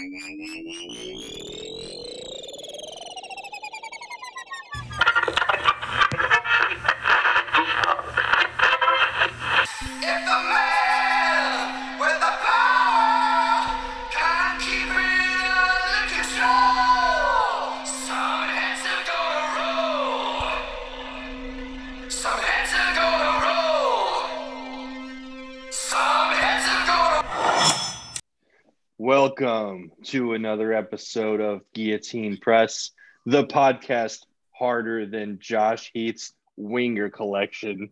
なにがいなにがいなにがいなにがいなにがいなにがいなにがいなにがいなにがい episode of Guillotine Press, the podcast harder than Josh Heath's Winger collection.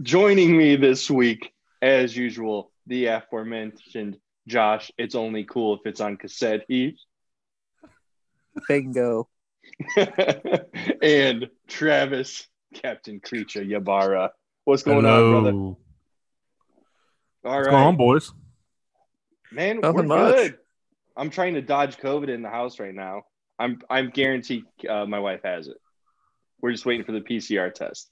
Joining me this week, as usual, the aforementioned Josh. It's only cool if it's on cassette, Heath. Bingo. and Travis, Captain Creature Yabara. What's going on, brother? Hello. All What's right. going on, boys? Man, Nothing we're much. good. I'm trying to dodge COVID in the house right now. I'm I'm guaranteed uh, my wife has it. We're just waiting for the PCR test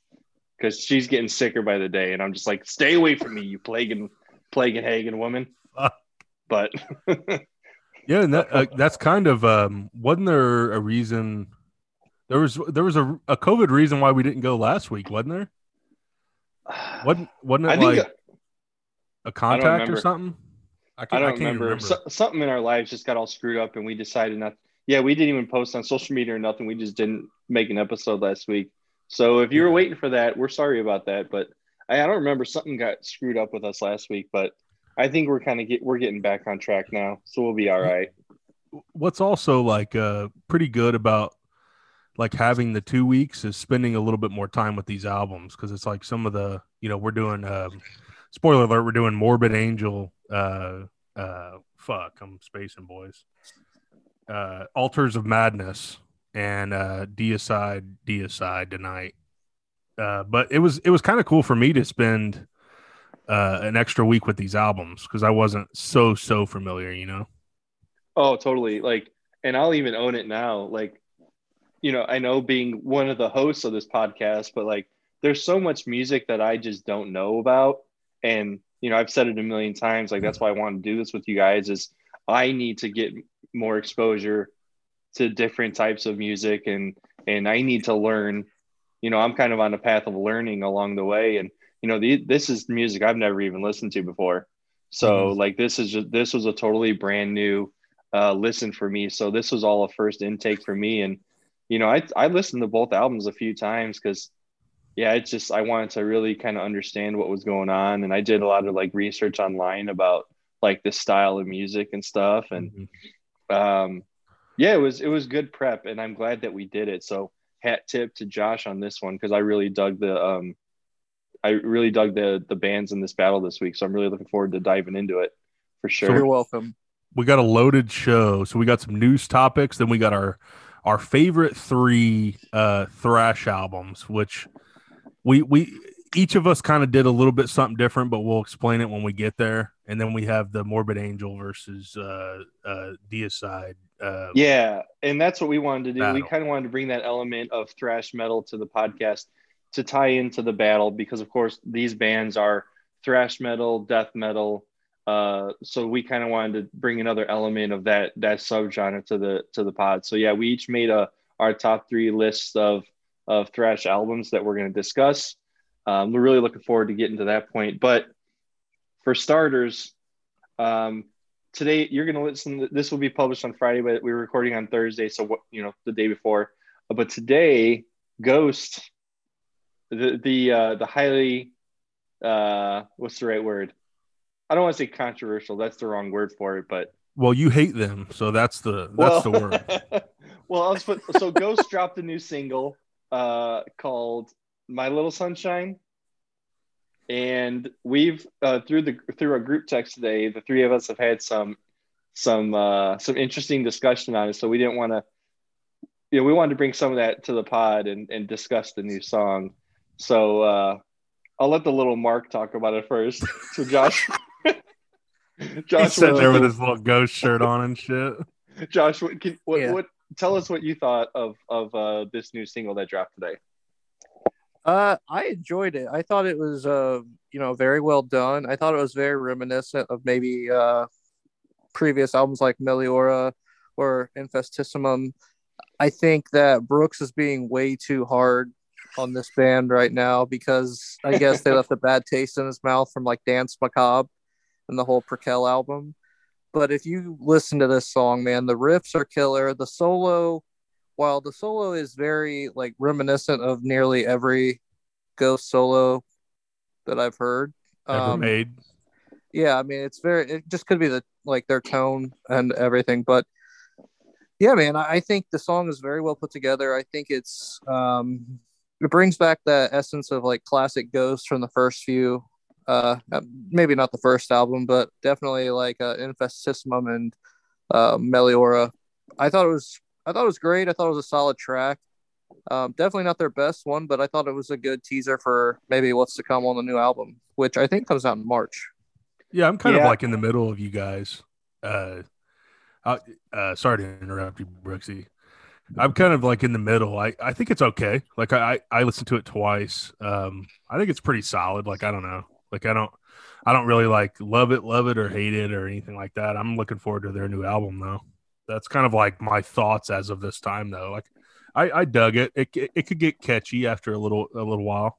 because she's getting sicker by the day, and I'm just like, stay away from me, you plaguing plaguing Hagen woman. But Yeah, and that, uh, that's kind of um, wasn't there a reason? There was there was a, a COVID reason why we didn't go last week, wasn't there? Wasn't wasn't it I think like a contact or something? I I can't, I don't can't remember. remember. So, something in our lives just got all screwed up, and we decided not. Yeah, we didn't even post on social media or nothing. We just didn't make an episode last week. So if you were Yeah. waiting for that, we're sorry about that. But I, I don't remember something got screwed up with us last week. But I think we're kind of get we're getting back on track now, so we'll be all right. What's also like uh, pretty good about like having the two weeks is spending a little bit more time with these albums because it's like some of the you know we're doing um, spoiler alert we're doing Morbid Angel uh uh fuck I'm spacing boys uh Altars of Madness and uh Deicide Deicide tonight uh but it was it was kind of cool for me to spend uh an extra week with these albums because I wasn't so so familiar you know Oh, totally. Like, and I'll even own it now. Like, you know, I know being one of the hosts of this podcast, but like, there's so much music that I just don't know about. And, you know, I've said it a million times. Like, that's why I want to do this with you guys is I need to get more exposure to different types of music and, and I need to learn, you know, I'm kind of on a path of learning along the way. And, you know, the, this is music I've never even listened to before. So Mhm. like, this is just, this was a totally brand new, uh, listen for me. So this was all a first intake for me. And, you know, I, I listened to both albums a few times because, yeah, it's just, I wanted to really kind of understand what was going on. And I did a lot of like research online about like the style of music and stuff. And, um, yeah, it was, it was good prep and I'm glad that we did it. So hat tip to Josh on this one. Cause I really dug the, um, I really dug the, the bands in this battle this week. So I'm really looking forward to diving into it for sure. You're welcome. we got a loaded show. So we got some news topics, then we got our our favorite three uh thrash albums, which we we each of us kind of did a little bit something different, but we'll explain it when we get there. And then we have the Morbid Angel versus uh uh Deicide. Uh Yeah, and that's what we wanted to do. We kind of wanted to bring that element of thrash metal to the podcast to tie into the battle because, of course, these bands are thrash metal, death metal. Uh, so we kind of wanted to bring another element of that that subgenre to the to the pod. So yeah, we each made a our top three lists of of thrash albums that we're going to discuss. Um, we're really looking forward to getting to that point. But for starters, um, today you're going to listen this will be published on friday but we're recording on thursday so what you know the day before but today ghost the the uh the highly uh what's the right word i don't want to say controversial that's the wrong word for it but well, you hate them, so that's the that's the word. well put so ghost dropped a new single uh called my little sunshine and we've uh, through the through our group text today the three of us have had some some uh some interesting discussion on it so we didn't want to you know we wanted to bring some of that to the pod and and discuss the new song so uh i'll let the little mark talk about it first so josh josh sitting there with his little ghost shirt on and shit. josh what, can, what, Yeah. what tell us what you thought of of uh this new single that dropped today Uh, I enjoyed it. I thought it was, uh, you know, very well done. I thought it was very reminiscent of maybe, uh, previous albums like Meliora or Infestissumam. I think that Brooks is being way too hard on this band right now because I guess they left a bad taste in his mouth from like Dance Macabre and the whole Prequelle album. But if you listen to this song, man, the riffs are killer. The solo, while the solo is very like reminiscent of nearly every Ghost solo that I've heard. Ever Um, made. yeah i mean it's very it just could be the like their tone and everything but yeah man i I think the song is very well put together i think it's um it brings back that essence of like classic ghost from the first few uh maybe not the first album but definitely like uh infestissumam and uh meliora i thought it was i thought it was great i thought it was a solid track um, definitely not their best one, but I thought it was a good teaser for maybe what's to come on the new album, which I think comes out in March. Yeah, I'm kind of like in the middle of you guys. Uh, I, uh, sorry to interrupt you, Brooksy. I'm kind of like in the middle. I, I think it's okay. Like I, I I listened to it twice. Um, I think it's pretty solid. Like I don't know. Like I don't, I don't really like love it, love it, or hate it, or anything like that. I'm looking forward to their new album though. That's kind of like my thoughts as of this time though. Like I, I dug it. It, it. it could get catchy after a little a little while.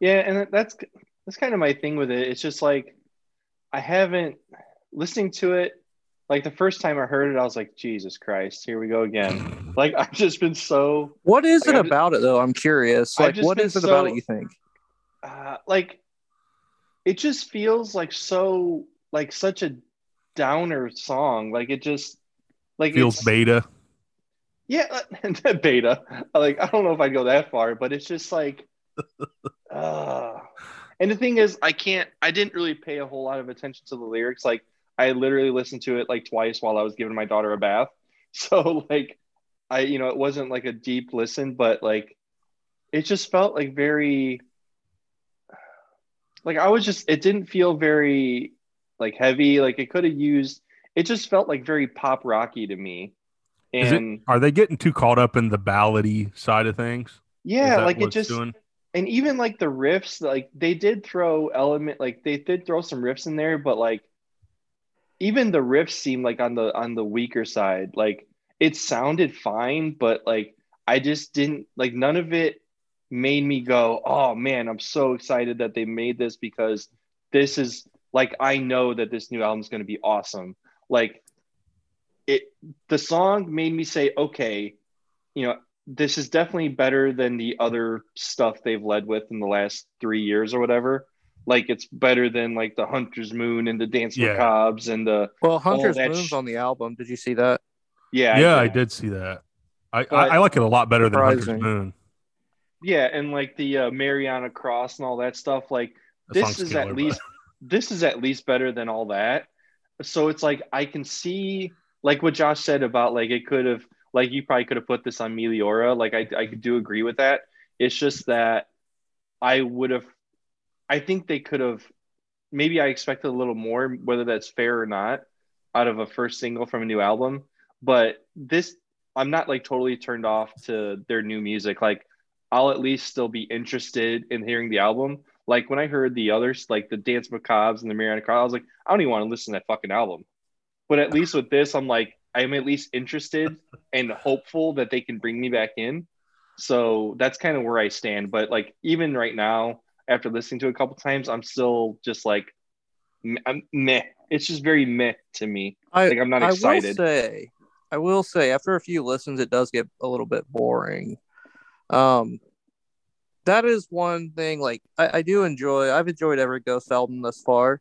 Yeah, and that's that's kind of my thing with it. It's just like I haven't listening to it. Like the first time I heard it, I was like, Jesus Christ, here we go again. Like I've just been so What is Like, it I've just- about it though? I'm curious. Like, what is what been is it about it you think? Uh, like it just feels like so like such a downer song. Like it just like Feels it's- beta. Yeah, beta. Like I don't know if I'd go that far, but it's just like, uh, and the thing is, I can't. I didn't really pay a whole lot of attention to the lyrics. Like I literally listened to it like twice while I was giving my daughter a bath. So like, I you know it wasn't like a deep listen, but like, it just felt like very. Like I was just, it didn't feel very like heavy. Like it could have used. It just felt like very pop rocky to me. Is it- And Are they getting too caught up in the ballady side of things? Yeah, like it just doing? and even like the riffs, like they did throw element, like they did throw some riffs in there, but like even the riffs seemed like on the on the weaker side. Like it sounded fine, but like I just didn't like none of it made me go, oh man, I'm so excited that they made this because this is like I know that this new album is going to be awesome. Like it, the song made me say, okay, you know, this is definitely better than the other stuff they've led with in the last three years or whatever. Like it's better than like the Hunter's Moon and the Dance Yeah. Macabres and the Well, Hunter's that Moon's sh- on the album. Did you see that? yeah Yeah, I did see that. I, I, I like it a lot better than Hunter's Moon. Yeah and like the uh, Mary on a Cross and all that stuff. Like That this is killer, at but- least this is at least better than all that. So it's like I can see like what Josh said about like it could have like you probably could have put this on Meliora. Like I I do agree with that. It's just that I would have I think they could have maybe I expected a little more, whether that's fair or not, out of a first single from a new album. But this I'm not like totally turned off to their new music. Like I'll at least still be interested in hearing the album. Like when I heard the others, like the Dance Macabres and the Mary on a Cross, I was like, I don't even want to listen to that fucking album. But at least with this, I'm like, I'm at least interested and hopeful that they can bring me back in. So that's kind of where I stand. But like even right now, after listening to it a couple times, I'm still just like, I'm meh. It's just very meh to me. I, Like I'm not I will say, I will say, after a few listens, it does get a little bit boring. Um, that is one thing. Like I, I do enjoy. I've enjoyed every Ghost album thus far.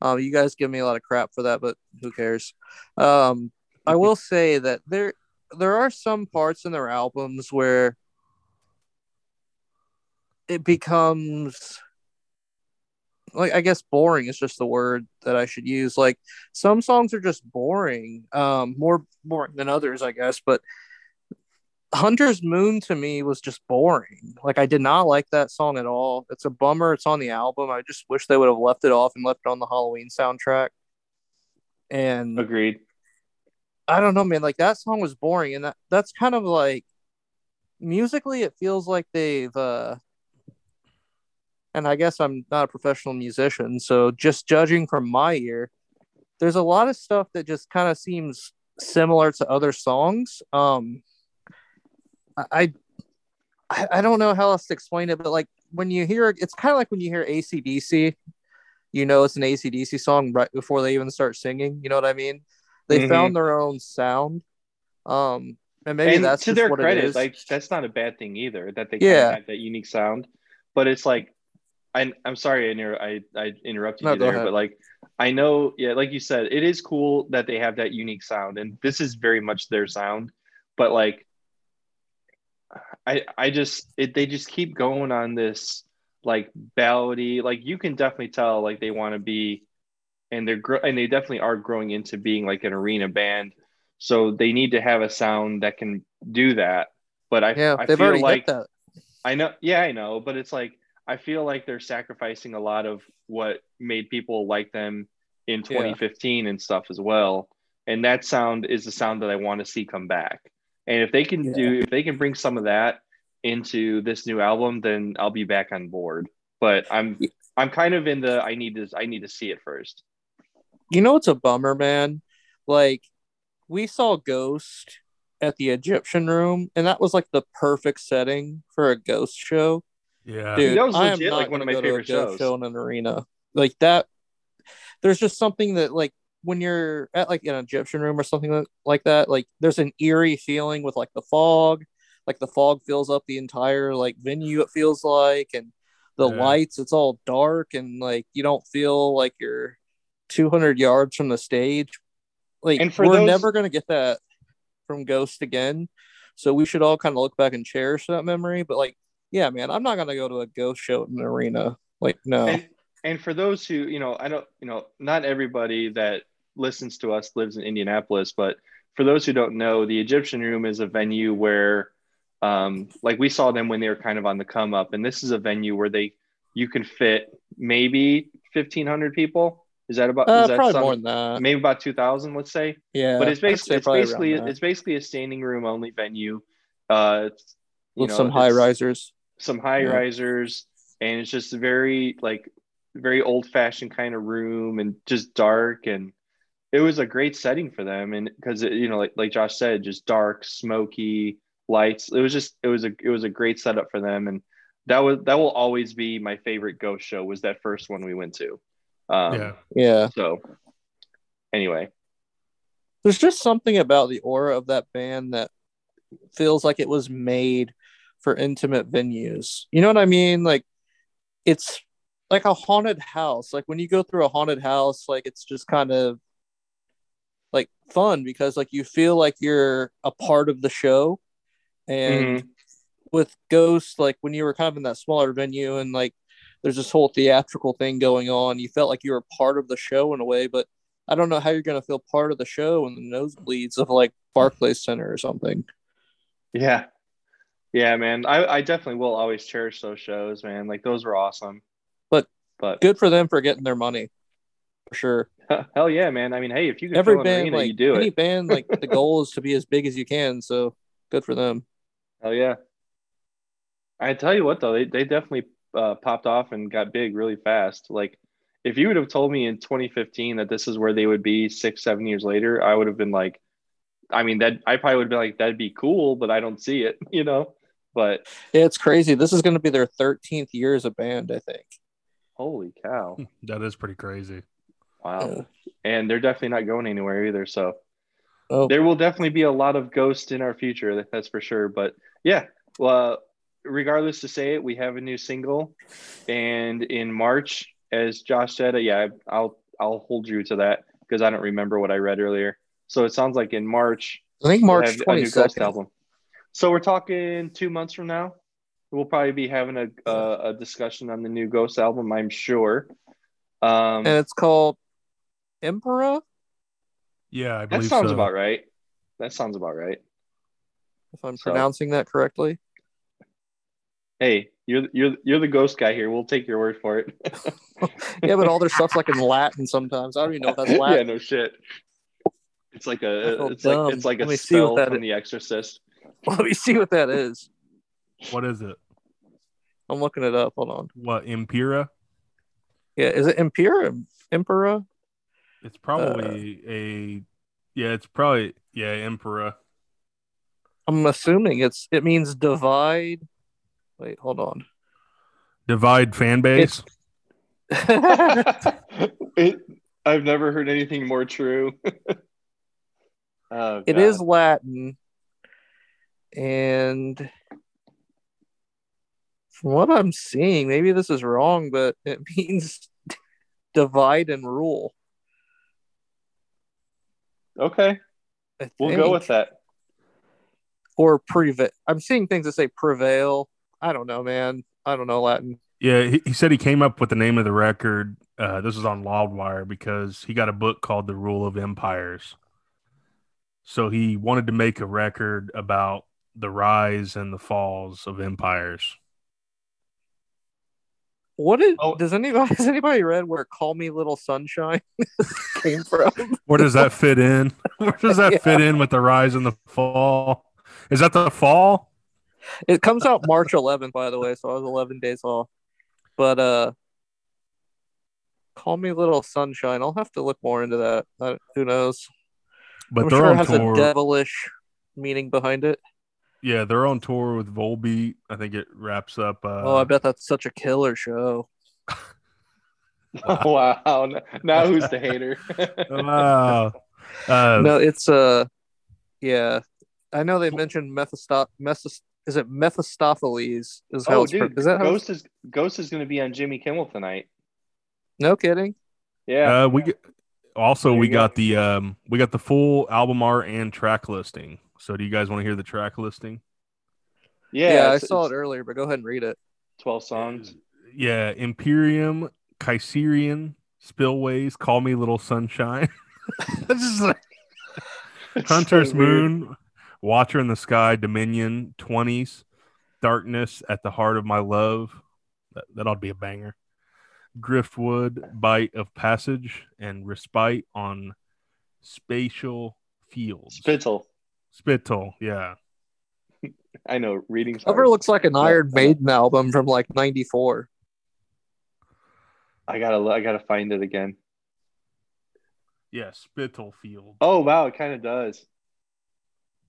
Um, you guys give me a lot of crap for that, but who cares? Um, I will say that there there are some parts in their albums where it becomes like I guess boring is just the word that I should use. Like some songs are just boring, um, more boring than others, I guess. But Hunter's Moon to me was just boring. Like I did not like that song at all. It's a bummer. It's on the album. I just wish they would have left it off and left it on the Halloween soundtrack. And Agreed. I don't know, man. Like that song was boring, and that that's kind of like musically, it feels like they've. uh And I guess I'm not a professional musician, so just judging from my ear, there's a lot of stuff that just kind of seems similar to other songs. Um, I, I I don't know how else to explain it, but like when you hear it's kind of like when you hear ACDC, you know it's an ACDC song right before they even start singing. You know what I mean? They Mhm. found their own sound. Um, and maybe and that's to their what credit, is. like that's not a bad thing either. That they Yeah. have that unique sound, but it's like, I, I'm sorry, I, inter- I I interrupted No, you there, ahead. but like, I know, yeah, like you said, it is cool that they have that unique sound, and this is very much their sound. But like, I I just it they just keep going on this like ballady, like you can definitely tell like they want to be, and they're gr- and they definitely are growing into being like an arena band. So they need to have a sound that can do that. But I, yeah, I they've feel already like that. I know, yeah, I know, but it's like I feel like they're sacrificing a lot of what made people like them in Yeah. 2015 and stuff as well. And that sound is the sound that I want to see come back. And if they can Yeah. do, if they can bring some of that into this new album, then I'll be back on board. But I'm, I'm kind of in the I need to, I need to see it first. You know it's a bummer, man? Like we saw Ghost at the Egyptian Room, and that was like the perfect setting for a ghost show. Yeah. Dude, That was I am legit, not like, one of my go to a favorite shows. show in an arena like that. There's just something that like when you're at like an Egyptian room or something like- like that, like there's an eerie feeling with like the fog, like the fog fills up the entire like venue. It feels like, and the Yeah. lights, it's all dark, and like you don't feel like you're 200 yards from the stage. Like And for we're those- never gonna get that from Ghost again. So we should all kind of look back and cherish that memory. But like, yeah, man, I'm not gonna go to a ghost show in an arena. Like, no. And, and for those who, you know, I don't, you know, not everybody that listens to us lives in Indianapolis, but for those who don't know, the Egyptian Room is a venue where, um, like we saw them when they were kind of on the come up, and this is a venue where they you can fit maybe fifteen hundred people. Is that about? uh, is that probably some- more than that. maybe about two thousand? Let's say Yeah, but it's basically it's basically it's basically a standing room only venue. Uh, with know, some high risers. some high Yeah. risers, and it's just very like very old fashioned kind of room and just dark and it was a great setting for them and because you know like like Josh said just dark smoky lights it was just it was a it was a great setup for them and that was that will always be my favorite ghost show was that first one we went to um yeah. Yeah, so anyway there's just something about the aura of that band that feels like it was made for intimate venues. You know what I mean? Like it's like a haunted house. Like when you go through a haunted house, like it's just kind of like fun because like you feel like you're a part of the show. And mm-hmm. with Ghost, like when you were kind of in that smaller venue and like there's this whole theatrical thing going on, you felt like you were part of the show in a way, but I don't know how you're gonna feel part of the show in the nosebleeds of like Barclays Center or something. Yeah. Yeah, man. I, I definitely will always cherish those shows, man. Like those were awesome. But- but Good for them for getting their money, sure. hell yeah, man. I mean, hey, if you can Every fill band, arena, like you do any it. band, like the goal is to be as big as you can. So good for them. Hell yeah. I tell you what though, they, they definitely uh, popped off and got big really fast. Like if you would have told me in 2015 that this is where they would be six, seven years later, I would have been like, I mean, that I probably would have been like, that'd be cool, but I don't see it, you know? But Yeah, it's crazy. This is going to be their 13th year as a band, I think. holy cow. That is pretty crazy. Wow. Yeah. And they're definitely not going anywhere either. So Oh, there will definitely be a lot of ghosts in our future that's for sure but yeah well regardless to say it we have a new single and in march as josh said yeah i'll i'll hold you to that because i don't remember what i read earlier so it sounds like in march I think we'll March have a new ghost 22nd. album so we're talking two months from now we'll probably be having a a, a discussion on the new ghost album i'm sure um And it's called Emperor, Yeah, I that sounds so. about right that sounds about right if I'm So- pronouncing that correctly. Hey, you're you're you're the ghost guy here. We'll take your word for it. Yeah, but all their stuff's like in Latin sometimes. I don't even know if that's Latin. yeah, Latin. no shit. It's like a it's dumb. like it's like a Let me see what spell that from is. The Exorcist. Let me see what that is. What is it? I'm looking it up. Hold on. What Impera? Yeah, is it Emperor? Emperor? It's uh, probably a yeah, it's probably yeah, Emperor. I'm assuming it's it means divide. Wait, hold on. Divide fan base. it, I've never heard anything more true. oh, It God. is Latin, and from what I'm seeing, maybe this is wrong, but it means divide and rule. Okay. We'll go with that. or prevail. I'm seeing things that say prevail. I don't know, man. I don't know Latin. Yeah, he, he said he came up with the name of the record. Uh, this was on Loudwire because he got a book called The Rule of Empires. So he wanted to make a record about the rise and the falls of empires. What did Oh. does anybody has anybody read where "Call Me Little Sunshine" came from? Where does that fit in? Where does that Yeah. fit in with the rise and the fall? Is that the fall? It comes out March 11th, by the way, so I was 11 days off. But uh, "Call Me Little Sunshine." I'll have to look more into that. Who knows? But I'm sure it has tour. a devilish meaning behind it. Yeah, they're on tour with Volbeat. I think it wraps up. Uh, oh, I bet that's such a killer show. wow. Now who's the hater? wow. Uh, no, it's uh, yeah. I know they mentioned Mephistop. Mephist- is it Mephistopheles? Is how oh, it's pro- dude. is that how Ghost is Ghost is going to be on Jimmy Kimmel tonight. No kidding. Yeah. Uh, we get, also There we you go. got the um we got the full album art and track listing. So do you guys want to hear the track listing? yeah. Yeah, I saw it earlier, but go ahead and read it. 12 songs. Yeah, Imperium, Kaisarion, Spillways, Call Me Little Sunshine. This like It's so Hunter's. Moon, Watcher in the Sky, Dominion, 20s, Darkness at the Heart of My Love. That, that ought to be a banger. Griftwood, Bite of Passage, and Respite on Spatial Fields. Spittle. Spittle, yeah. I know. Reading. Cover looks like an Iron Maiden album from like '94. I gotta. I gotta find it again. Yeah, Spittle Field. Oh wow, it kind of does.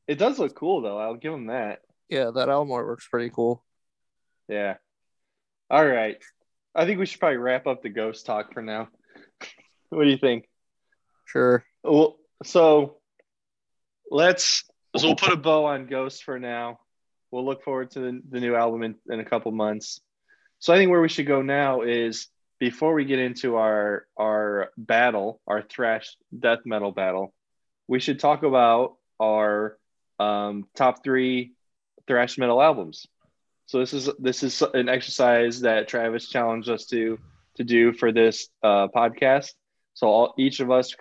It does look cool though. I'll give him that. Yeah, that album artwork's pretty cool. Yeah. All right. I think we should probably wrap up the ghost talk for now. what do you think? Sure. Well, so let's so we'll put a bow on Ghost for now. We'll look forward to the, the new album in, in a couple months. So I think where we should go now is before we get into our our battle, our thrash death metal battle, we should talk about our um, top three thrash metal albums. So this is this is an exercise that Travis challenged us to to do for this uh, podcast. So all, each of us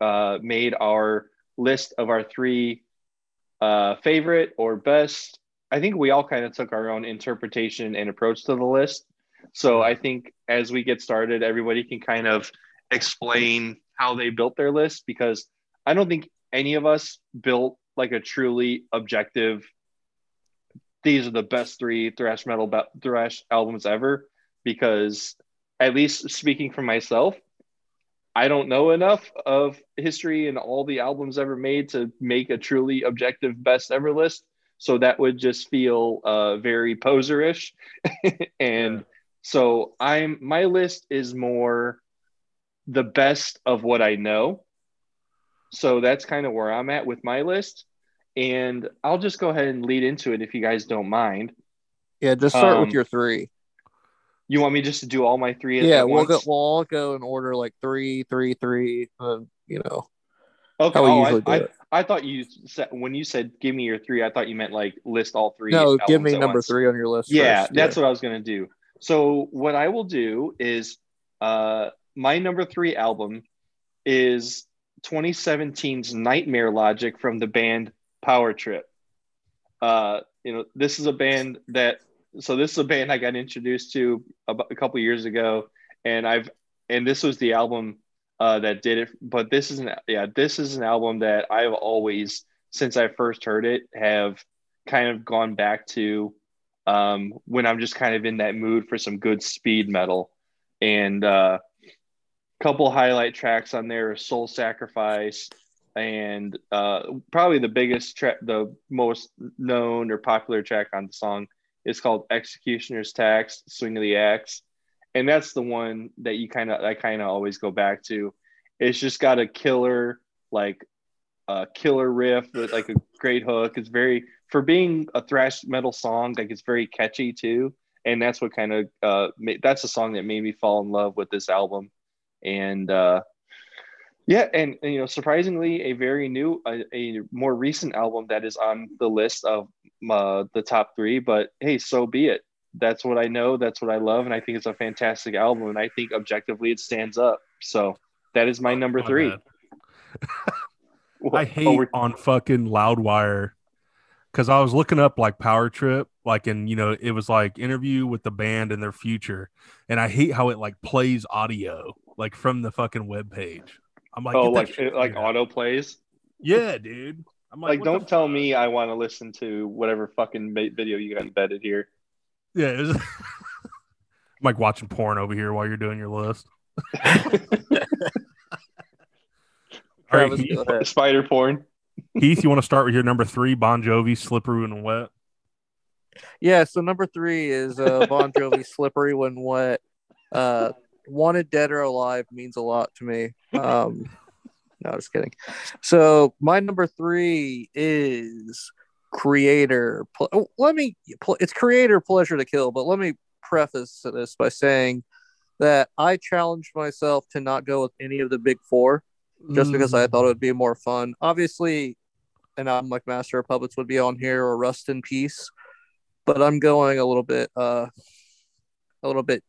uh, made our list of our three uh, favorite or best. I think we all kind of took our own interpretation and approach to the list. So I think as we get started, everybody can kind of explain how they built their list because I don't think any of us built like a truly objective. These are the best three thrash metal thrash albums ever because at least speaking for myself, I don't know enough of history and all the albums ever made to make a truly objective best ever list. So that would just feel uh, very poserish. and Yeah. so I'm my list is more the best of what I know. So that's kind of where I'm at with my list. And I'll just go ahead and lead into it if you guys don't mind. Yeah, just start Um, with your three. You want me just to do all my three? Yeah, we'll go. We'll all go in order like three, three, three. Um, you know Okay. oh, I. I, I thought you said when you said give me your three, I thought you meant like list all three. No, give me number once. three on your list. Yeah, first. that's what I was gonna do. So what I will do is uh my number three album is 2017's Nightmare Logic from the band Power Trip. Uh, you know, this is a band that so this is a band I got introduced to about a couple years ago, and I've and this was the album uh, that did it. But this is an yeah, this is an album that I've always since I first heard it have kind of gone back to um, when I'm just kind of in that mood for some good speed metal, and uh, couple highlight tracks on there Soul Sacrifice and uh, probably the biggest track, the most known or popular track on the song is called Executioner's Tax, Swing of the Axe. And that's the one that you kind of, I kind of always go back to. It's just got a killer, like a killer riff with like a great hook. It's very, for being a thrash metal song, like it's very catchy too. And that's what kind of, uh, that's a song that made me fall in love with this album. And, uh, yeah, and, and, you know, surprisingly, a very new, a, a more recent album that is on the list of uh, the top three. But hey, so be it. That's what I know. That's what I love, and I think it's a fantastic album. And I think objectively, it stands up. So that is my number My three. I oh, hate on fucking Loudwire because I was looking up like Power Trip, like and you know it was like interview with the band and their future, and I hate how it like plays audio like from the fucking web page. I'm like, oh, like shit it, like out. auto plays. yeah, dude. I'm like, Like, don't tell fuck? me I want to listen to whatever fucking ma- video you got embedded here. Yeah, it was- I'm like watching porn over here while you're doing your list. All right, Travis, Heath. Spider porn. Heath, you want to start with your number three, Bon Jovi, Slippery and Wet? Yeah, so number three is uh, Bon Jovi, "Slippery When Wet." Uh, "Wanted Dead or Alive" means a lot to me. Um, no, just kidding. So my number three is Kreator. Oh, let me. It's Kreator, Pleasure to Kill. But let me preface this by saying that I challenged myself to not go with any of the big four just because I thought it would be more fun. Obviously, an album like Master of Puppets would be on here or Rust in Peace, but I'm going a little bit uh a little bit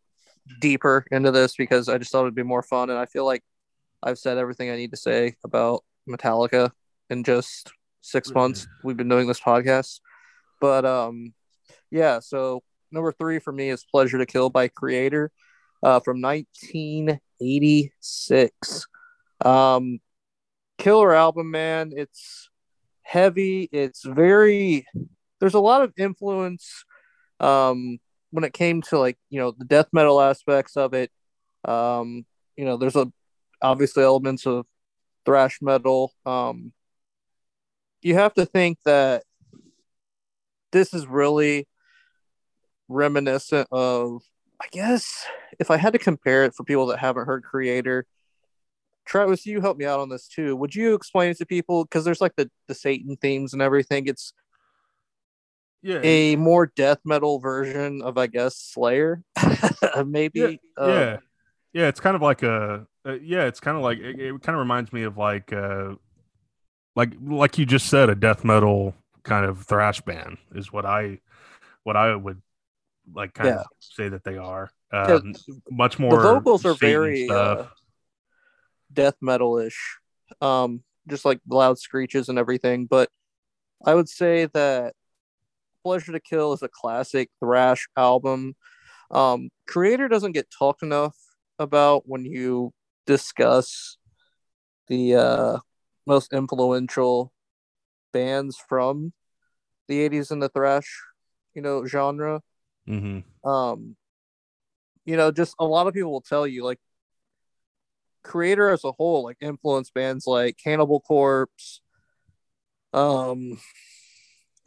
deeper into this because I just thought it'd be more fun and I feel like I've said everything I need to say about Metallica in just 6 months we've been doing this podcast. But um yeah, so number 3 for me is Pleasure to Kill by Kreator uh from 1986. Um killer album man, it's heavy, it's very there's a lot of influence um when it came to like you know the death metal aspects of it um you know there's a obviously elements of thrash metal um you have to think that this is really reminiscent of i guess if i had to compare it for people that haven't heard kreator travis you help me out on this too. Would you explain it to people? Because there's like the the satan themes and everything. It's yeah, a more death metal version of I guess Slayer, maybe. yeah, Uh, yeah, yeah. It's kind of like a, uh, yeah. It's kind of like it, it kind of reminds me of like, uh, like like you just said, a death metal kind of thrash band is what I, what I would like kind Yeah. of say that they are. Um, much more. the vocals are very uh, death metal ish, um, just like loud screeches and everything. But I would say that Pleasure to Kill is a classic thrash album. Um, Kreator doesn't get talked enough about when you discuss the uh, most influential bands from the 80s in the thrash, you know, genre. Mhm. um you know just a lot of people will tell you like kreator as a whole like influence bands like cannibal corpse um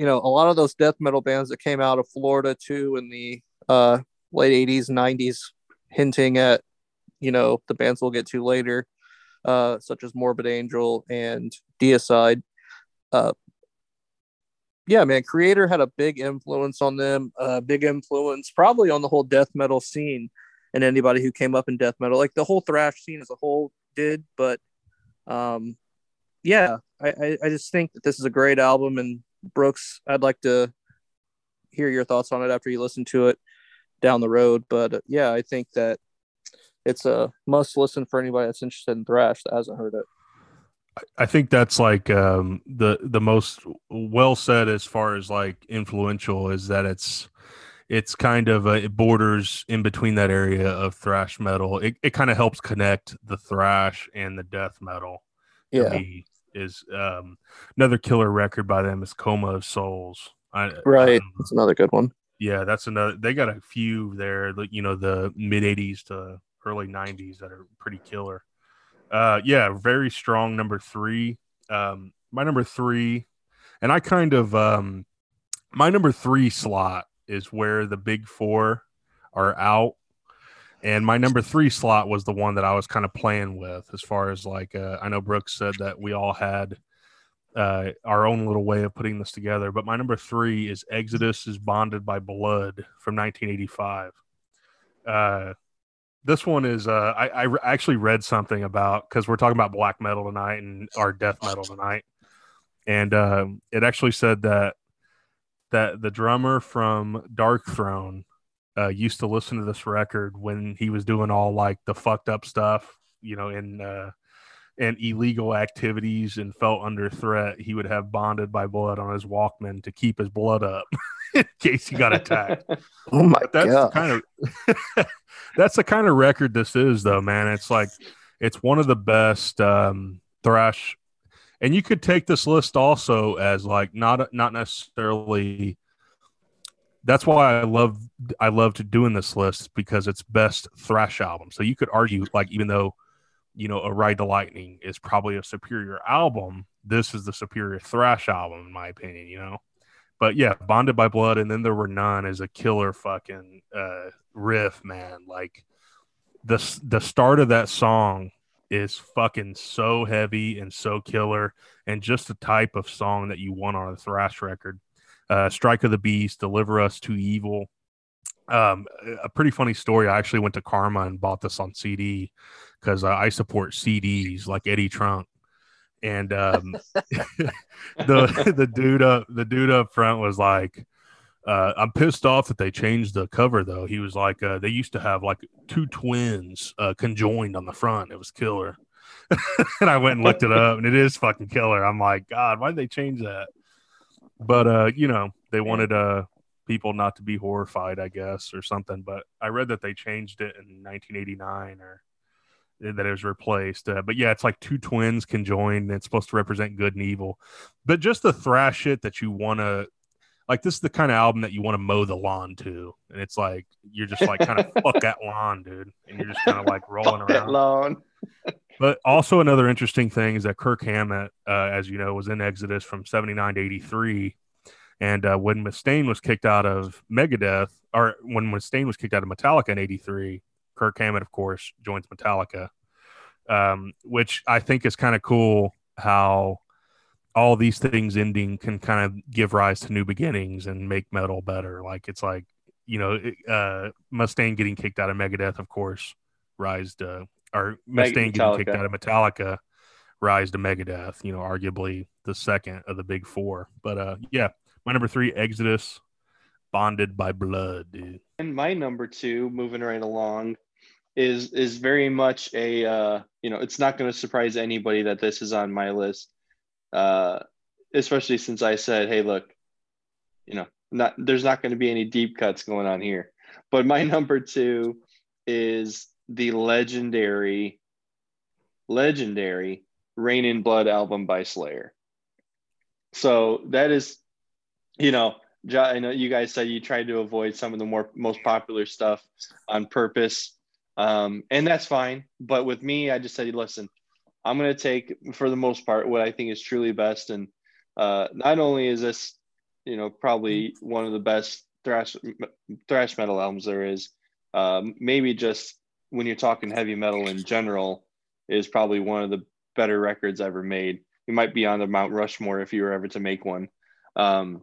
you know a lot of those death metal bands that came out of florida too in the uh late 80s 90s hinting at you know the bands we'll get to later uh such as morbid angel and deicide uh yeah, man, Kreator had a big influence on them, big influence probably on the whole death metal scene and anybody who came up in death metal. Like the whole thrash scene as a whole did, but um yeah, I, I just think that this is a great album and Brooks, I'd like to hear your thoughts on it after you listen to it down the road. But uh, yeah, I think that it's a must listen for anybody that's interested in thrash that hasn't heard it. I think that's like um, the the most well said as far as like influential is that it's it's kind of uh it borders in between that area of thrash metal. It it kind of helps connect the thrash and the death metal. Yeah, me, is um, another killer record by them is Coma of Souls. I, right. um, That's another good one. yeah, that's another. They got a few there. You know, the mid '80s to early '90s that are pretty killer. Uh, yeah, very strong number three. Um, my number three, and I kind of um, my number three slot is where the big four are out and my number three slot was the one that I was kind of playing with as far as like uh, I know Brooks said that we all had uh, our own little way of putting this together, but my number three is Exodus is bonded by blood from 1985. Uh, this one is uh, I, I re- actually read something about because we're talking about black metal tonight and our death metal tonight, and uh, it actually said that that the drummer from Darkthrone uh, used to listen to this record when he was doing all like the fucked up stuff, you know, in uh, and illegal activities and felt under threat. He would have bonded by blood on his Walkman to keep his blood up in case he got attacked. Oh my But that's god! kind of that's the kind of record this is, though, man. It's like it's one of the best um, thrash, and you could take this list also as like not not necessarily. That's why I love I loved doing this list because it's best thrash album. So you could argue like even though you know a Ride the Lightning is probably a superior album, this is the superior thrash album in my opinion. You know but yeah, Bonded by Blood, and then there were none is a killer fucking uh, riff, man. Like the the start of that song is fucking so heavy and so killer, and just the type of song that you want on a thrash record. Uh, Strike of the Beast, Deliver Us to Evil. Um, a pretty funny story. I actually went to Karma and bought this on CD because uh, I support CDs like Eddie Trunk, and um, the the dude up the dude up front was like, uh, "I'm pissed off that they changed the cover though." He was like, uh, "They used to have like two twins uh, conjoined on the front. It was killer." and I went and looked it up, and it is fucking killer. I'm like, God, why did they change that? But uh, you know, they wanted uh people not to be horrified, I guess, or something. But I read that they changed it in 1989 or that it was replaced. Uh, but yeah, it's like two twins conjoined. And it's supposed to represent good and evil. But just the thrash it that you want to, like, this is the kind of album that you want to mow the lawn to. And it's like, you're just like, kind of fuck that lawn, dude. And you're just kind of like rolling around. lawn. But also another interesting thing is that Kirk Hammett, uh, as you know, was in Exodus from 79 to 83. And uh, when Mustaine was kicked out of Megadeth, or when Mustaine was kicked out of Metallica in 83, Kirk Hammett, of course, joins Metallica, um, which I think is kind of cool how all these things ending can kind of give rise to new beginnings and make metal better. Like it's like, you know, uh, Mustaine getting kicked out of Megadeth, of course, rise to, or Mustaine getting kicked out of Metallica, rise to Megadeth, you know, arguably the second of the big four. But uh, yeah, my number three, Exodus, bonded by blood, dude. And my number two, moving right along, is is very much a uh, you know it's not going to surprise anybody that this is on my list, uh, especially since I said, hey, look, you know, not there's not going to be any deep cuts going on here. But my number two is the legendary, legendary Reign in Blood album by Slayer. So that is, you know, I know you guys said you tried to avoid some of the more most popular stuff on purpose, um, and that's fine. But with me, I just said, listen, I'm going to take for the most part what I think is truly best, and uh, not only is this, you know, probably one of the best thrash thrash metal albums there is, um, maybe just when you're talking heavy metal in general, is probably one of the better records ever made. You might be on the Mount Rushmore if you were ever to make one. Um,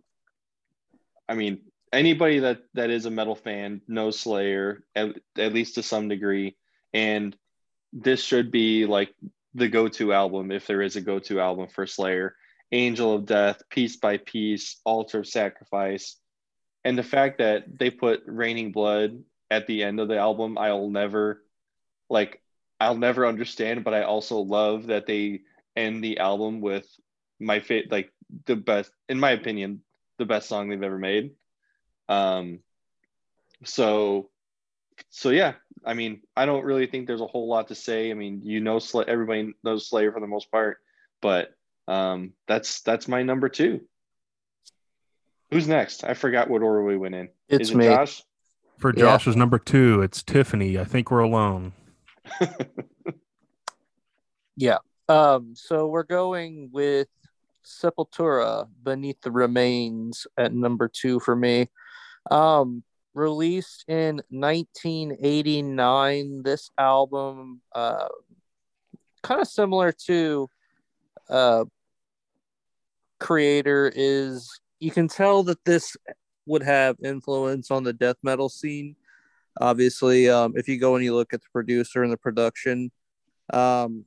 I mean, anybody that that is a metal fan knows Slayer at, at least to some degree, and this should be like the go-to album if there is a go-to album for Slayer. Angel of Death, Piece by Piece, Altar of Sacrifice, and the fact that they put Raining Blood at the end of the album, I'll never like. I'll never understand, but I also love that they end the album with my fit like the best in my opinion the best song they've ever made. Um so so yeah i mean i don't really think there's a whole lot to say. I mean you know Sl- everybody knows slayer for the most part but um that's that's my number two. Who's next? I forgot what order we went in. It's is it me. josh For Yeah. Josh's number two, it's Tiffany. I think we're alone. Yeah. Um, so we're going with Sepultura Beneath the Remains at number two for me. Um, released in 1989, this album, uh, kind of similar to uh, Kreator, is you can tell that this would have influence on the death metal scene. Obviously, um, if you go and you look at the producer and the production, um,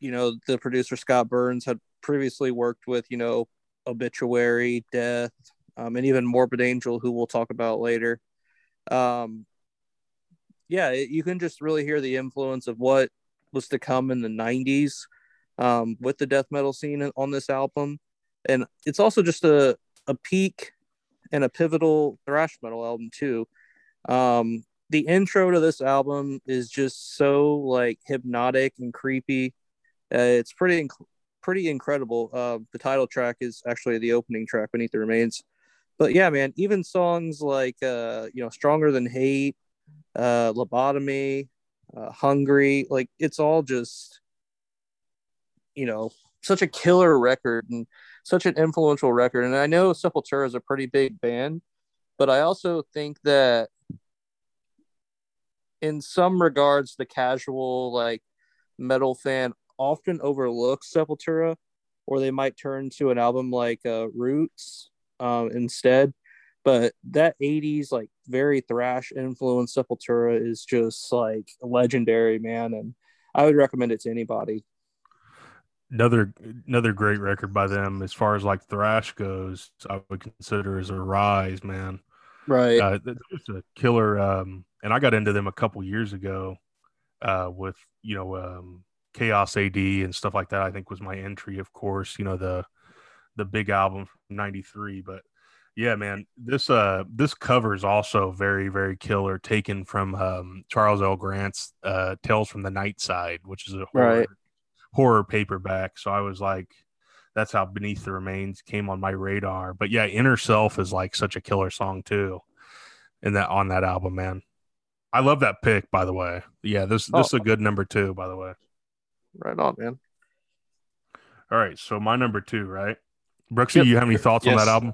you know, the producer Scott Burns had previously worked with, you know, Obituary, Death, um, and even Morbid Angel, who we'll talk about later. Um, yeah, it, you can just really hear the influence of what was to come in the 90s um, with the death metal scene on this album. And it's also just a, a peak and a pivotal thrash metal album, too. Um, the intro to this album is just so like hypnotic and creepy. Uh, it's pretty inc- pretty incredible. Uh, the title track is actually the opening track, "Beneath the Remains." But yeah, man, even songs like uh, you know "Stronger Than Hate," uh, "Lobotomy," uh, "Hungry," like it's all just you know such a killer record and such an influential record. And I know Sepultura is a pretty big band, but I also think that in some regards, the casual like metal fan often overlooks Sepultura, or they might turn to an album like uh, Roots um, instead. But that '80s like very thrash influenced Sepultura is just like legendary, man, and I would recommend it to anybody. Another another great record by them as far as like thrash goes, I would consider as Arise, man. Right. Uh, it's a killer. Um, and I got into them a couple years ago uh, with you know um, Chaos AD and stuff like that. I think was my entry, of course. You know the the big album from '93, but yeah, man, this uh this cover is also very very killer, taken from um, Charles L. Grant's uh, Tales from the Night Side, which is a horror, Right. Horror paperback. So I was like. That's how Beneath the Remains came on my radar. But yeah, Inner Self is like such a killer song too. In that on that album, man. I love that pick, by the way. Yeah, this this is a good number two, by the way. Right on, man. All right, so my number two, right? Brooksy, Yep. you have any thoughts on that album?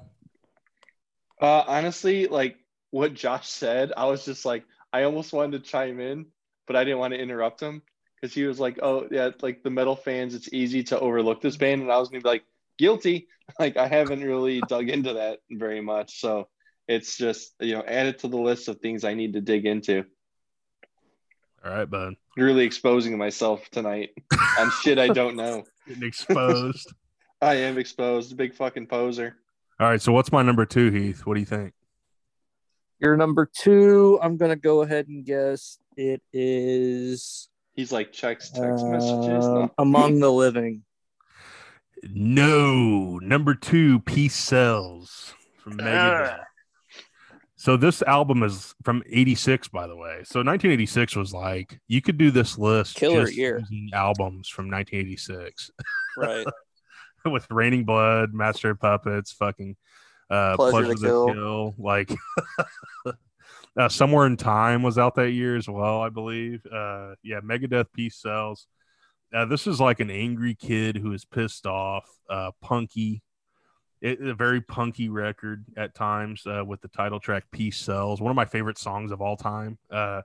Uh, honestly, like what Josh said, I was just like, I almost wanted to chime in, but I didn't want to interrupt him because he was like, "Oh, yeah, like the metal fans, it's easy to overlook this band," and I was gonna be like, "Guilty." Like I haven't really dug into that very much, so it's just you know added to the list of things I need to dig into. All right, bud. Really exposing myself tonight on shit I don't know. Getting exposed. I am exposed, big fucking poser. All right, so what's my number two, Heath? What do you think? Your number two, I'm gonna go ahead and guess it is He's like checks text messages. uh, Among the Living. No, number two, Peace Sells from Megadeth. So this album is from 86, by the way. So 1986 was like, you could do this list Killer just year. using albums from 1986 Right. with Raining Blood, Master of Puppets, fucking uh, Pleasure Pleasure, to to Kill. Kill. Like, uh, Somewhere in Time was out that year as well, I believe. Uh, yeah, Megadeth Peace Sells. Uh, this is like an angry kid who is pissed off, uh, punky. It, a very punky record at times uh, with the title track Peace Sells, one of my favorite songs of all time. Uh,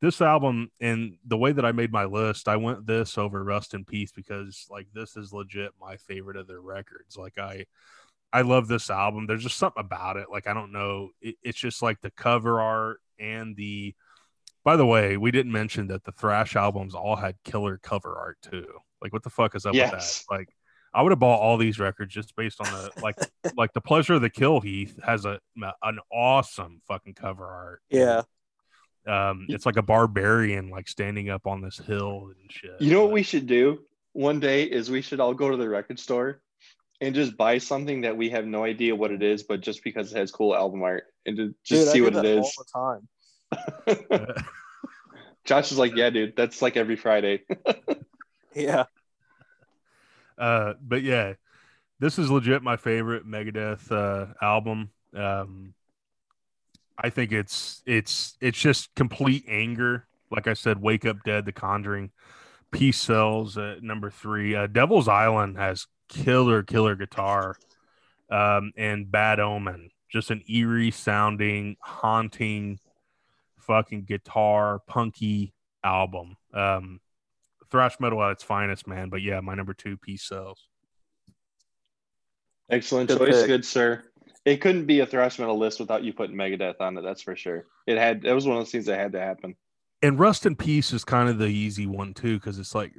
this album and the way that I made my list, I went this over Rust in Peace because like this is legit my favorite of their records. Like I, I love this album. There's just something about it. Like I don't know, it, it's just like the cover art and the. By the way, we didn't mention that the thrash albums all had killer cover art too. Like what the fuck is up Yes. with that? Like I would have bought all these records just based on the like like the pleasure of the kill. Heath has a an awesome fucking cover art. Yeah. Um, it's like a barbarian like standing up on this hill and shit. You know what we should do one day is we should all go to the record store and just buy something that we have no idea what it is, but just because it has cool album art and to just Dude, I see do what it that is. all the time. Josh is like, yeah, dude, that's like every Friday. Yeah. uh, but yeah, this is legit my favorite Megadeth uh, album. Um, I think it's it's it's just complete anger like I said, Wake Up Dead, The Conjuring, Peace Sells at number three. Uh, Devil's Island has killer, killer guitar, um, and Bad Omen, just an eerie sounding, haunting, fucking guitar, punky album. Um, thrash metal at its finest, man. But yeah, my number two, Peace Sells. Excellent Good choice, pick. good sir. It couldn't be a thrash metal list without you putting Megadeth on it. That's for sure. It had. It was one of those things that had to happen. and Rust in Peace is kind of the easy one too, because it's like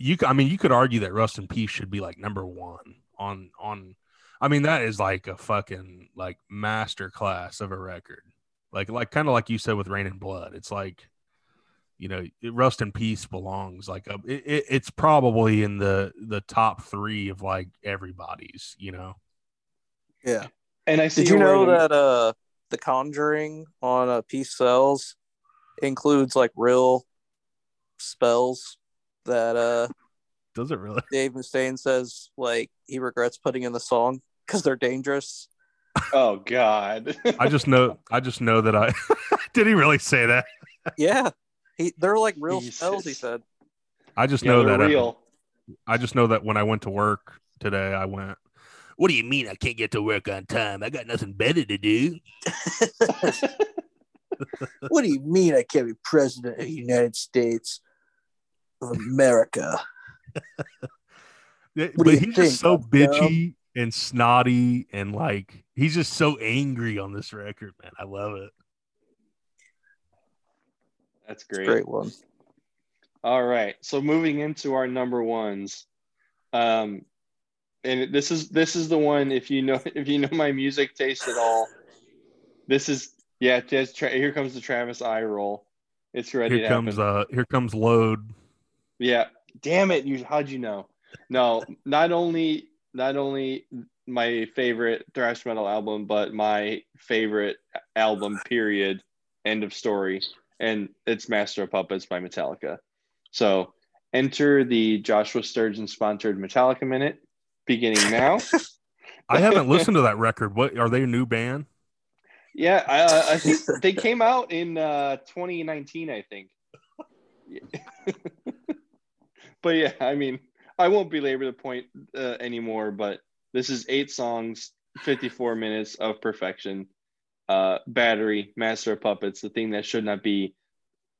you. c- I mean, you could argue that Rust in Peace should be like number one on on. I mean, that is like a fucking like master class of a record. Like like kind of like you said with Reign in Blood. It's like, you know, Rust in Peace belongs like a. It, it, it's probably in the the top three of like everybody's. You know. Yeah. And I see. Did you know wearing that uh the Conjuring on uh, Peace Sells includes like real spells that uh Does it really? Dave Mustaine says like he regrets putting in the song because they're dangerous. Oh God. I just know. I just know that I. Did he really say that? Yeah, he they're like real spells. He said. I just Yeah, know that. uh, real. I just know that when I went to work today, I went, What do you mean I can't get to work on time? I got nothing better to do. What do you mean I can't be president of the United States of America? Yeah, but he's think, just so I'm bitchy and snotty and like he's just so angry on this record, man. I love it. That's It's a great. great one. All right. So moving into our number ones, um, and this is this is the one. If you know if you know my music taste at all, this is yeah. Just tra- here comes the Travis eye roll. It's ready Here to comes happen. uh here comes load. Yeah. Damn it! You how'd you know? No, not only not only my favorite thrash metal album, but my favorite album. Period. End of story. And it's Master of Puppets by Metallica. So enter the Joshua Sturgeon sponsored Metallica minute, beginning now. I haven't listened to that record. What are they a new band? Yeah, I, uh, I think they came out in uh, 2019, I think. but yeah, I mean, I won't belabor the point uh, anymore. But this is eight songs, 54 minutes of perfection. Uh, Battery, Master of Puppets, the thing that should not be.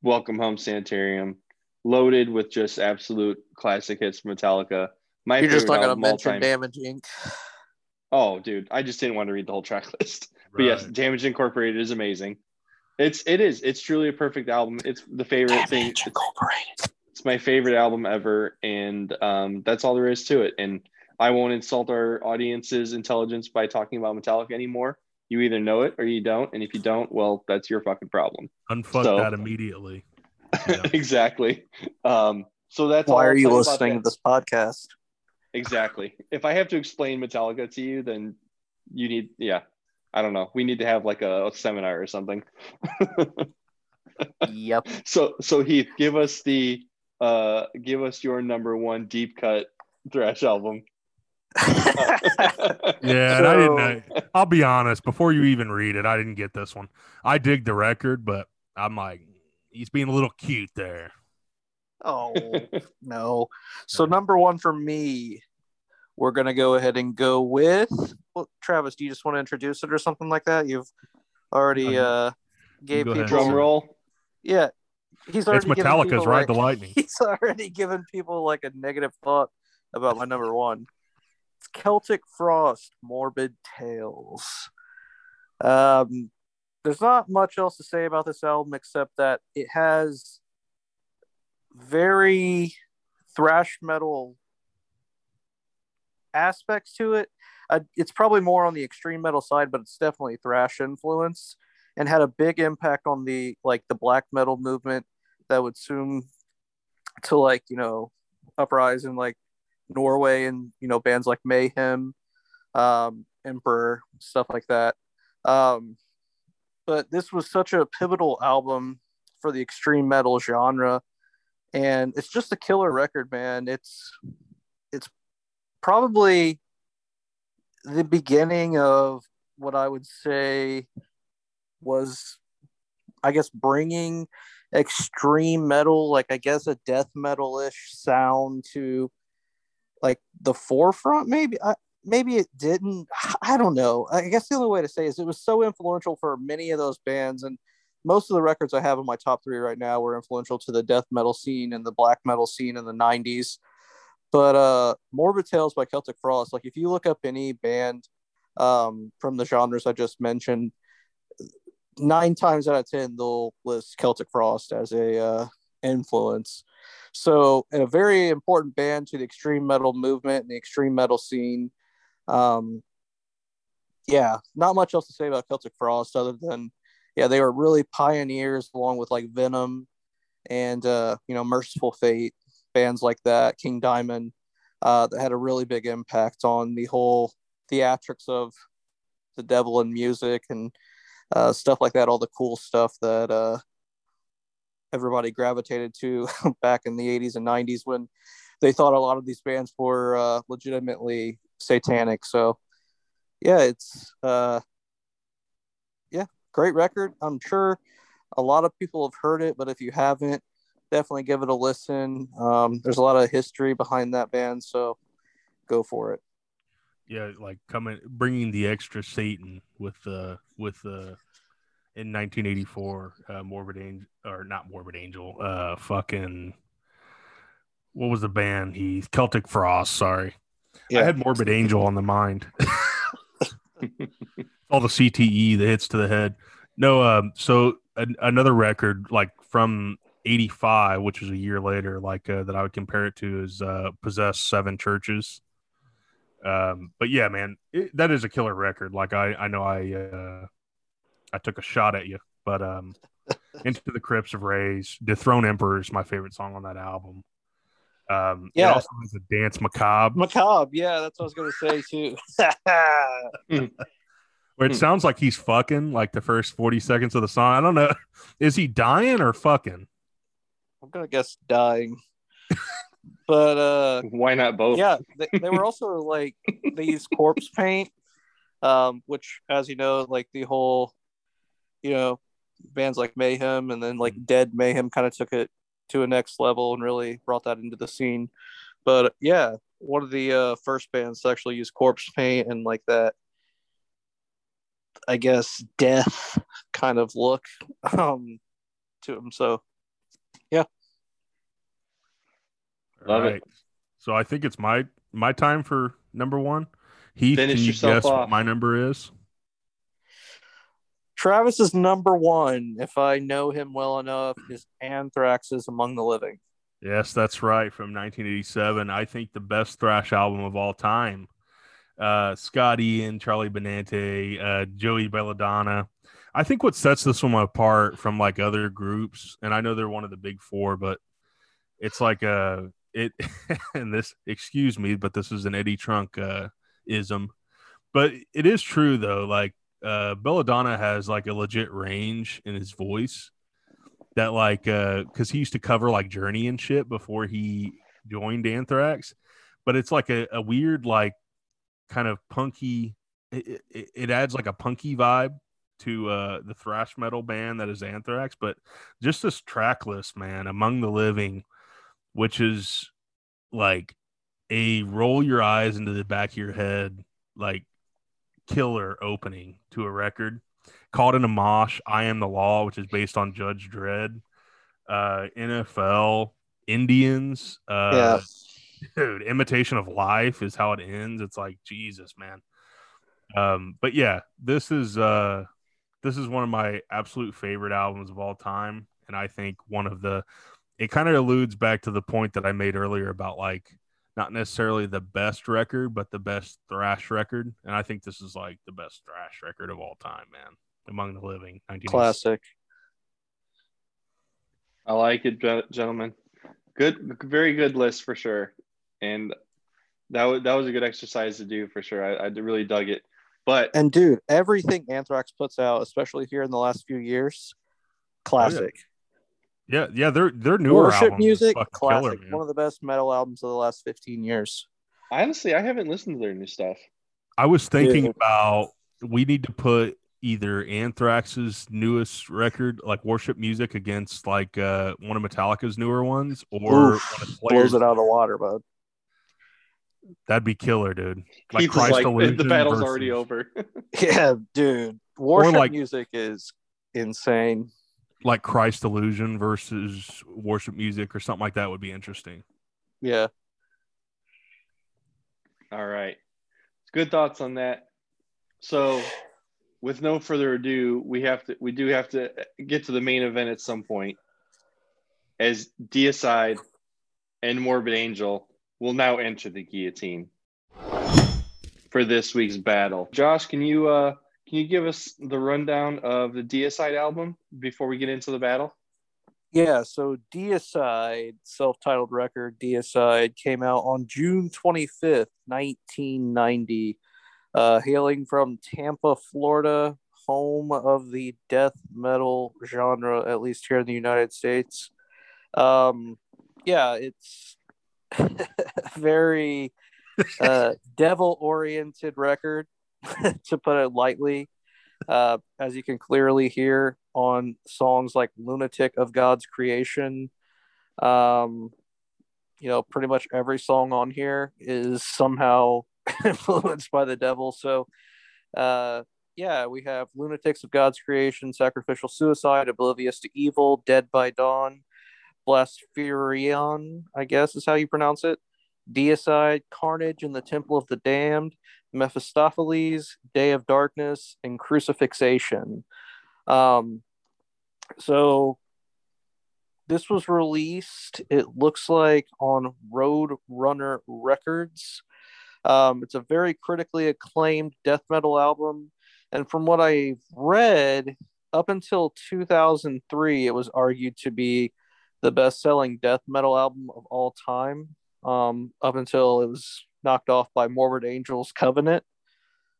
Welcome Home Sanitarium, loaded with just absolute classic hits from Metallica. My You're just talking about gonna album of all mention time. Damage Inc. Oh, dude, I just didn't want to read the whole track list. But yes, Damage Incorporated is amazing. It's it is. It's truly a perfect album. It's the favorite thing. Damage Incorporated. It's my favorite album ever, and um, that's all there is to it. And I won't insult our audience's intelligence by talking about Metallica anymore. You either know it or you don't, and if you don't, well, that's your fucking problem. Unfuck So- that immediately. Yeah. exactly. Um, so that's all Why I'll are you listening to this podcast? Exactly. If I have to explain Metallica to you, then you need, yeah, I don't know. We need to have like a, a seminar or something. yep. so, so Heath, give us the, uh, give us your number one deep cut thrash album. Yeah, and I didn't So- know. I'll be honest. Before you even read it, I didn't get this one. I dig the record, but I'm like, he's being a little cute there. Oh no. So number one for me, we're gonna go ahead and go with well, Travis. Do you just want to introduce it or something like that? You've already Um, uh gave go ahead. people Drum roll. Yeah. He's It's already given Metallica's people, Ride the Lightning. He's already given people like a negative thought about my number one. It's Celtic Frost, Morbid Tales. Um, there's not much else to say about this album except that it has very thrash metal aspects to it. Uh, it's probably more on the extreme metal side, but it's definitely thrash influence and had a big impact on the like the black metal movement that would soon to like you know uprise in like Norway and you know bands like Mayhem, um, Emperor, stuff like that. Um, but this was such a pivotal album for the extreme metal genre, and it's just a killer record, man. It's it's probably the beginning of what I would say was, I guess, bringing extreme metal, like I guess a death metal ish sound to like the forefront. Maybe I, maybe it didn't. I don't know. I guess the only way to say is it was so influential for many of those bands, and most of the records I have in my top three right now were influential to the death metal scene and the black metal scene in the '90s. But uh, Morbid Tales by Celtic Frost, like if you look up any band um, from the genres I just mentioned, nine times out of ten they'll list Celtic Frost as a uh, influence. So, a very important band to the extreme metal movement and the extreme metal scene. Um, yeah, not much else to say about Celtic Frost other than, yeah, they were really pioneers along with like Venom and, uh, you know, Mercyful Fate, bands like that, King Diamond, uh, that had a really big impact on the whole theatrics of the devil in music and uh, stuff like that, all the cool stuff that uh, everybody gravitated to back in the 80s and 90s when they thought a lot of these bands were uh, legitimately satanic. So, yeah, it's uh, yeah, great record. I'm sure a lot of people have heard it, but if you haven't, definitely give it a listen. Um, there's a lot of history behind that band, so go for it. Yeah, like coming bringing the extra Satan with uh with uh in 1984 uh Morbid Angel or not Morbid Angel uh fucking what was the band he Celtic Frost sorry. Yeah. I had Morbid Angel on the mind. All the CTE the hits to the head. No um so an, another record like from 85 which was a year later like uh, that I would compare it to is uh Possess Seven Churches um but yeah man it, that is a killer record. Like i i know i uh i took a shot at you but um into the crypts of rays dethrone emperor is my favorite song on that album. Um Yeah. it also has a dance macabre. Macabre, yeah, that's what I was gonna say too. where it Hmm. sounds like he's fucking like the first 40 seconds of the song. I don't know. Is he dying or fucking? I'm gonna guess dying, but uh, Why not both? yeah, they, they were also like they used corpse paint, um, which, as you know, like the whole, you know, bands like Mayhem and then like Dead Mayhem kind of took it to a next level and really brought that into the scene. But yeah, one of the uh, first bands to actually use corpse paint and like that, I guess, death kind of look um, to them. So Love it. Alright. so i think it's my my time for number one heath Finish can you yourself guess what my number is Travis is number one, if I know him well enough, is Anthrax is Among the Living. Yes, that's right. From 1987, I think the best thrash album of all time. Uh, Scott Ian, Charlie Benante, uh, Joey Belladonna. I think what sets this one apart from like other groups, and I know they're one of the big four, but it's like a it. and this, excuse me, but this is an Eddie Trunk uh, ism. But it is true though. Like uh, Belladonna has like a legit range in his voice that like uh because he used to cover like journey and shit before he joined anthrax but it's like a, a weird like kind of punky it, it, it adds like a punky vibe to uh the thrash metal band that is anthrax but just this track list man among the living which is like a roll your eyes into the back of your head like killer opening to a record. Caught in a mosh i am the law which is based on judge dredd. Uh nfl indians uh dude imitation of life is how it ends. It's like jesus man. Um but yeah this is uh this is one of my absolute favorite albums of all time and i think one of the it kind of alludes back to the point that i made earlier about like not necessarily the best record but the best thrash record and i think this is like the best thrash record of all time man among the living 1986. Classic. I like it, gentlemen. Good, very good list for sure. And that was that was a good exercise to do for sure. I, I really dug it. But And dude, everything Anthrax puts out, especially here in the last few years, oh, classic. yeah yeah their their newer Worship albums music, classic. killer. One of the best metal albums of the last 15 years. honestly, I haven't listened to their new stuff. I was thinking Yeah. about we need to put either Anthrax's newest record, like Worship Music, against like uh, one of Metallica's newer ones, or Oof, one of blows it out of the water, bud. That'd be killer, dude. Like Keith Christ like, the battle's versus- already over. Yeah, dude. Worship like- music is insane. Like Christ Illusion versus Worship Music or something like that would be interesting. Yeah. All right. Good thoughts on that. So, with no further ado, we have to we do have to get to the main event at some point. As Deicide and Morbid Angel will now enter the guillotine for this week's battle. Josh, can you uh can you give us the rundown of the Deicide album before we get into the battle? Yeah, so Deicide, self-titled record, Deicide came out on June 25th, 1990, uh, hailing from Tampa, Florida, home of the death metal genre, at least here in the United States. Um, yeah, it's very uh, devil-oriented record, to put it lightly. Uh, as you can clearly hear on songs like Lunatic of God's Creation. Um, you know, pretty much every song on here is somehow influenced by the devil. So, uh, yeah, we have Lunatics of God's Creation, Sacrificial Suicide, Oblivious to Evil, Dead by Dawn, Blaspherion, I guess is how you pronounce it, Deicide, Carnage in the Temple of the Damned, Mephistopheles, Day of Darkness, and Crucifixation. Um, so this was released, it looks like, on Road Runner Records. Um, it's a very critically acclaimed death metal album. And from what I've read, up until 2003, it was argued to be the best selling death metal album of all time. Um, up until it was knocked off by Morbid Angel's Covenant,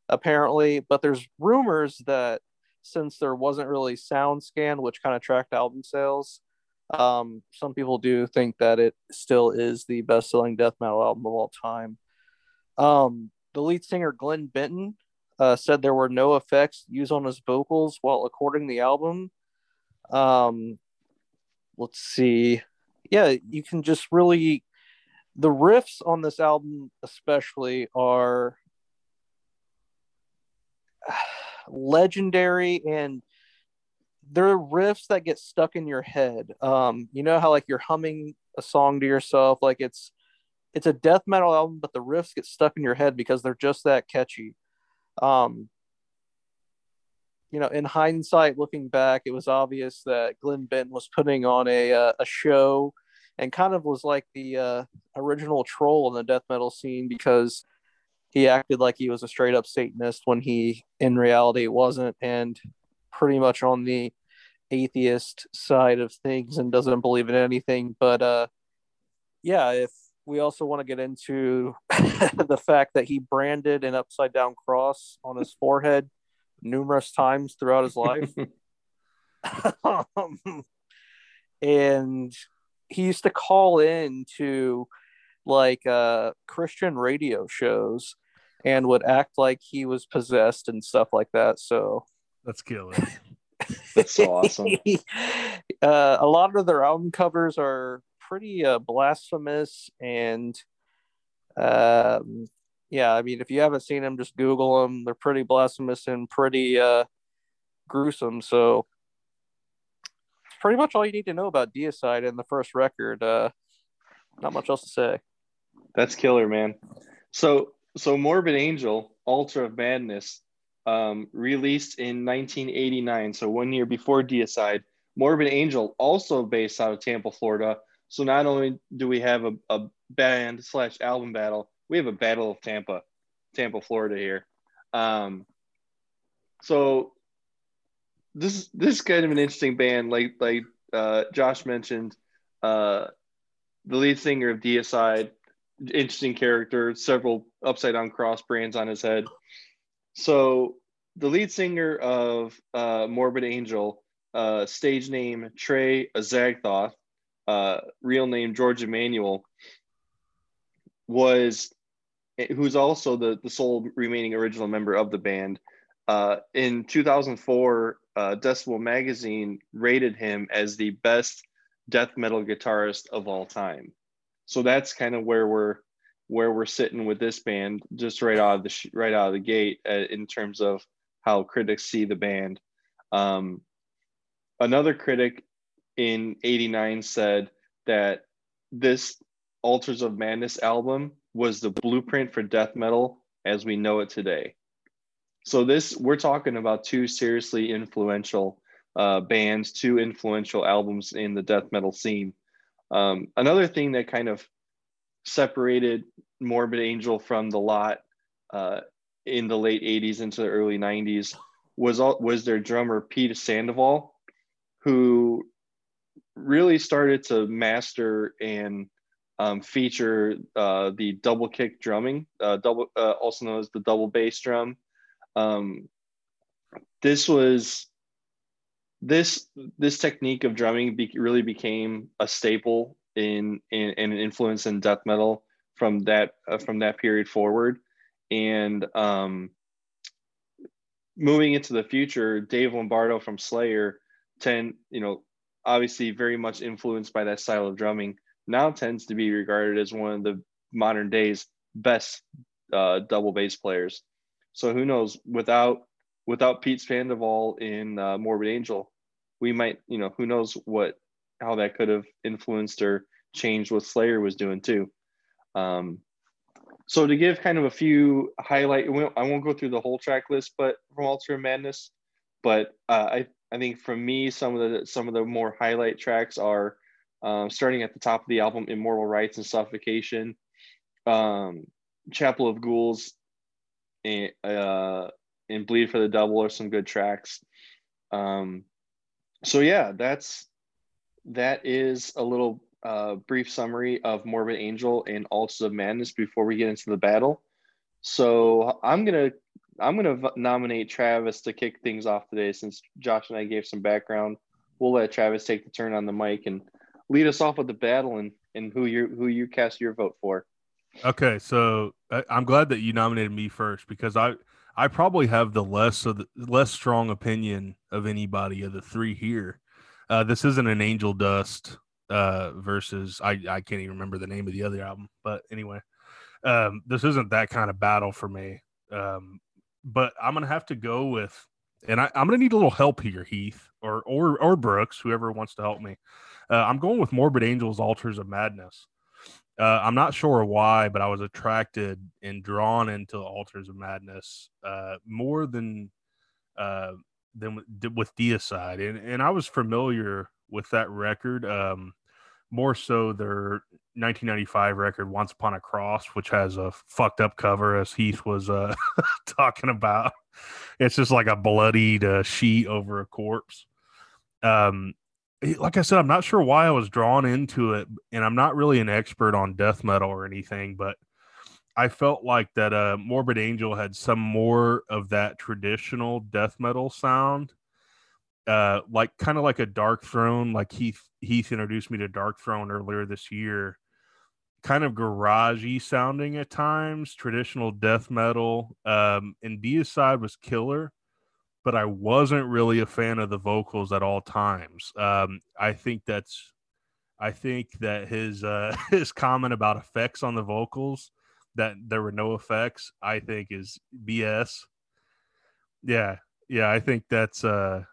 apparently. But there's rumors that since there wasn't really SoundScan, which kind of tracked album sales, um, some people do think that it still is the best selling death metal album of all time. Um, the lead singer, Glenn Benton, uh, said there were no effects used on his vocals while recording the album. Um, let's see. Yeah, you can just really the riffs on this album especially are legendary and they're riffs that get stuck in your head. Um you know how like you're humming a song to yourself like it's it's a death metal album but the riffs get stuck in your head because they're just that catchy. Um you know in hindsight looking back it was obvious that glenn benton was putting on a uh, a show and kind of was like the uh, original troll in the death metal scene because he acted like he was a straight up Satanist when he in reality wasn't, and pretty much on the atheist side of things and doesn't believe in anything. But uh, yeah, if we also want to get into the fact that he branded an upside down cross on his forehead numerous times throughout his life. um, and he used to call in to like uh christian radio shows and would act like he was possessed and stuff like that so That's killer. That's so awesome. uh, a lot of their album covers are pretty uh, blasphemous and um yeah i mean if you haven't seen them just google them they're pretty blasphemous and pretty uh gruesome so pretty much all you need to know about Deicide in the first record. Uh, not much else to say. That's killer, man. So so Morbid Angel, Altar of Madness, um, released in 1989, so one year before Deicide. Morbid Angel, also based out of Tampa, Florida. So not only do we have a, a band slash album battle, we have a battle of Tampa, Tampa, Florida here. Um, so this this is kind of an interesting band. Like like uh, Josh mentioned, uh, the lead singer of Deicide, interesting character, several upside down cross brands on his head. So the lead singer of uh, Morbid Angel, uh, stage name Trey Azagthoth, uh, real name George Emanuel, was who's also the the sole remaining original member of the band. Uh, in 2004, uh, Decibel Magazine rated him as the best death metal guitarist of all time. So that's kind of where we're where we're sitting with this band, just right out of the sh- right out of the gate uh, in terms of how critics see the band. Um, another critic in '89 said that this Altars of Madness album was the blueprint for death metal as we know it today. So this we're talking about two seriously influential uh, bands, two influential albums in the death metal scene. Um, another thing that kind of separated Morbid Angel from the lot uh, in the late 80s into the early 90s was all, was their drummer Pete Sandoval, who really started to master and um, feature uh, the double kick drumming, uh, double uh, also known as the double bass drum. Um, this was this this technique of drumming be, really became a staple in, in, an influence in death metal from that uh, from that period forward, and um, moving into the future, Dave Lombardo from Slayer, ten you know obviously very much influenced by that style of drumming, now tends to be regarded as one of the modern days best uh, double bass players. So who knows? Without without Pete Sandoval in uh, Morbid Angel, we might you know who knows what how that could have influenced or changed what Slayer was doing too. Um, so to give kind of a few highlight, I won't go through the whole track list, but from Altar of Madness, but uh, I I think for me some of the some of the more highlight tracks are um, starting at the top of the album, Immortal Rites and Suffocation, um, Chapel of Ghouls, and, uh, Bleed for the Devil are some good tracks. Um, so yeah, that's that is a little uh, brief summary of Morbid Angel and Altars of Madness before we get into the battle. So I'm gonna I'm gonna nominate Travis to kick things off today since Josh and I gave some background. We'll let Travis take the turn on the mic and lead us off with the battle and, and who you who you cast your vote for. Okay, so I, I'm glad that you nominated me first because I I probably have the less of the less strong opinion of anybody of the three here. Uh, this isn't an Angel Dust uh, versus I I can't even remember the name of the other album, but anyway, um, this isn't that kind of battle for me. Um, but I'm gonna have to go with, and I, I'm gonna need a little help here, Heath or or or Brooks, whoever wants to help me. Uh, I'm going with Morbid Angels, Altars of Madness. Uh, I'm not sure why, but I was attracted and drawn into the Altars of Madness uh, more than uh, than with, with Deicide, and and I was familiar with that record. Um, more so their 1995 record once upon a cross which has a fucked up cover as heath was uh talking about it's just like a bloodied uh, sheet over a corpse um like I said, I'm not sure why I was drawn into it, and I'm not really an expert on death metal or anything, but I felt like that uh, Morbid Angel had some more of that traditional death metal sound, uh, like kind of like a Darkthrone. Like Heath Heath introduced me to Darkthrone earlier this year, kind of garagey sounding at times, traditional death metal. Um, and Deicide was killer but I wasn't really a fan of the vocals at all times. Um, I think that's, I think that his uh, his comment about effects on the vocals, that there were no effects, I think is BS. Yeah, yeah, I think that's. uh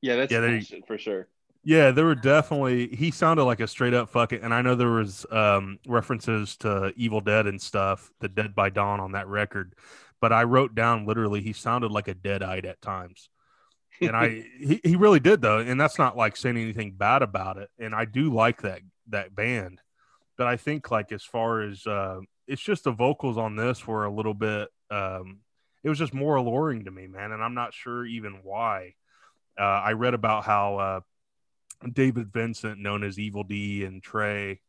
Yeah, that's Yeah, bullshit for sure. Yeah, there were definitely. He sounded like a straight up fuck it, and I know there was um, references to Evil Dead and stuff, the Dead by Dawn on that record, but I wrote down literally he sounded like a dead eyed at times, and I he, he really did though, and that's not like saying anything bad about it, and I do like that that band, but I think like as far as uh, it's just the vocals on this were a little bit, um, it was just more alluring to me, man, and I'm not sure even why. Uh, I read about how. Uh, David Vincent, known as Evil D and Trey,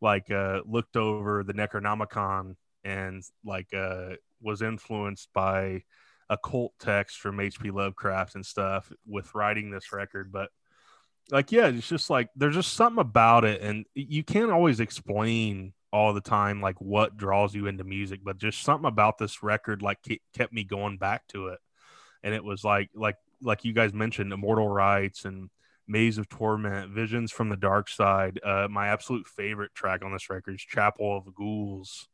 like uh, looked over the Necronomicon and like uh, was influenced by occult text from H.P. Lovecraft and stuff with writing this record. But like, yeah, it's just like there's just something about it, and you can't always explain all the time like what draws you into music, but just something about this record like kept me going back to it. And it was like like like you guys mentioned, Immortal Rites and Maze of Torment, Visions from the Dark Side. Uh, my absolute favorite track on this record is Chapel of Ghouls.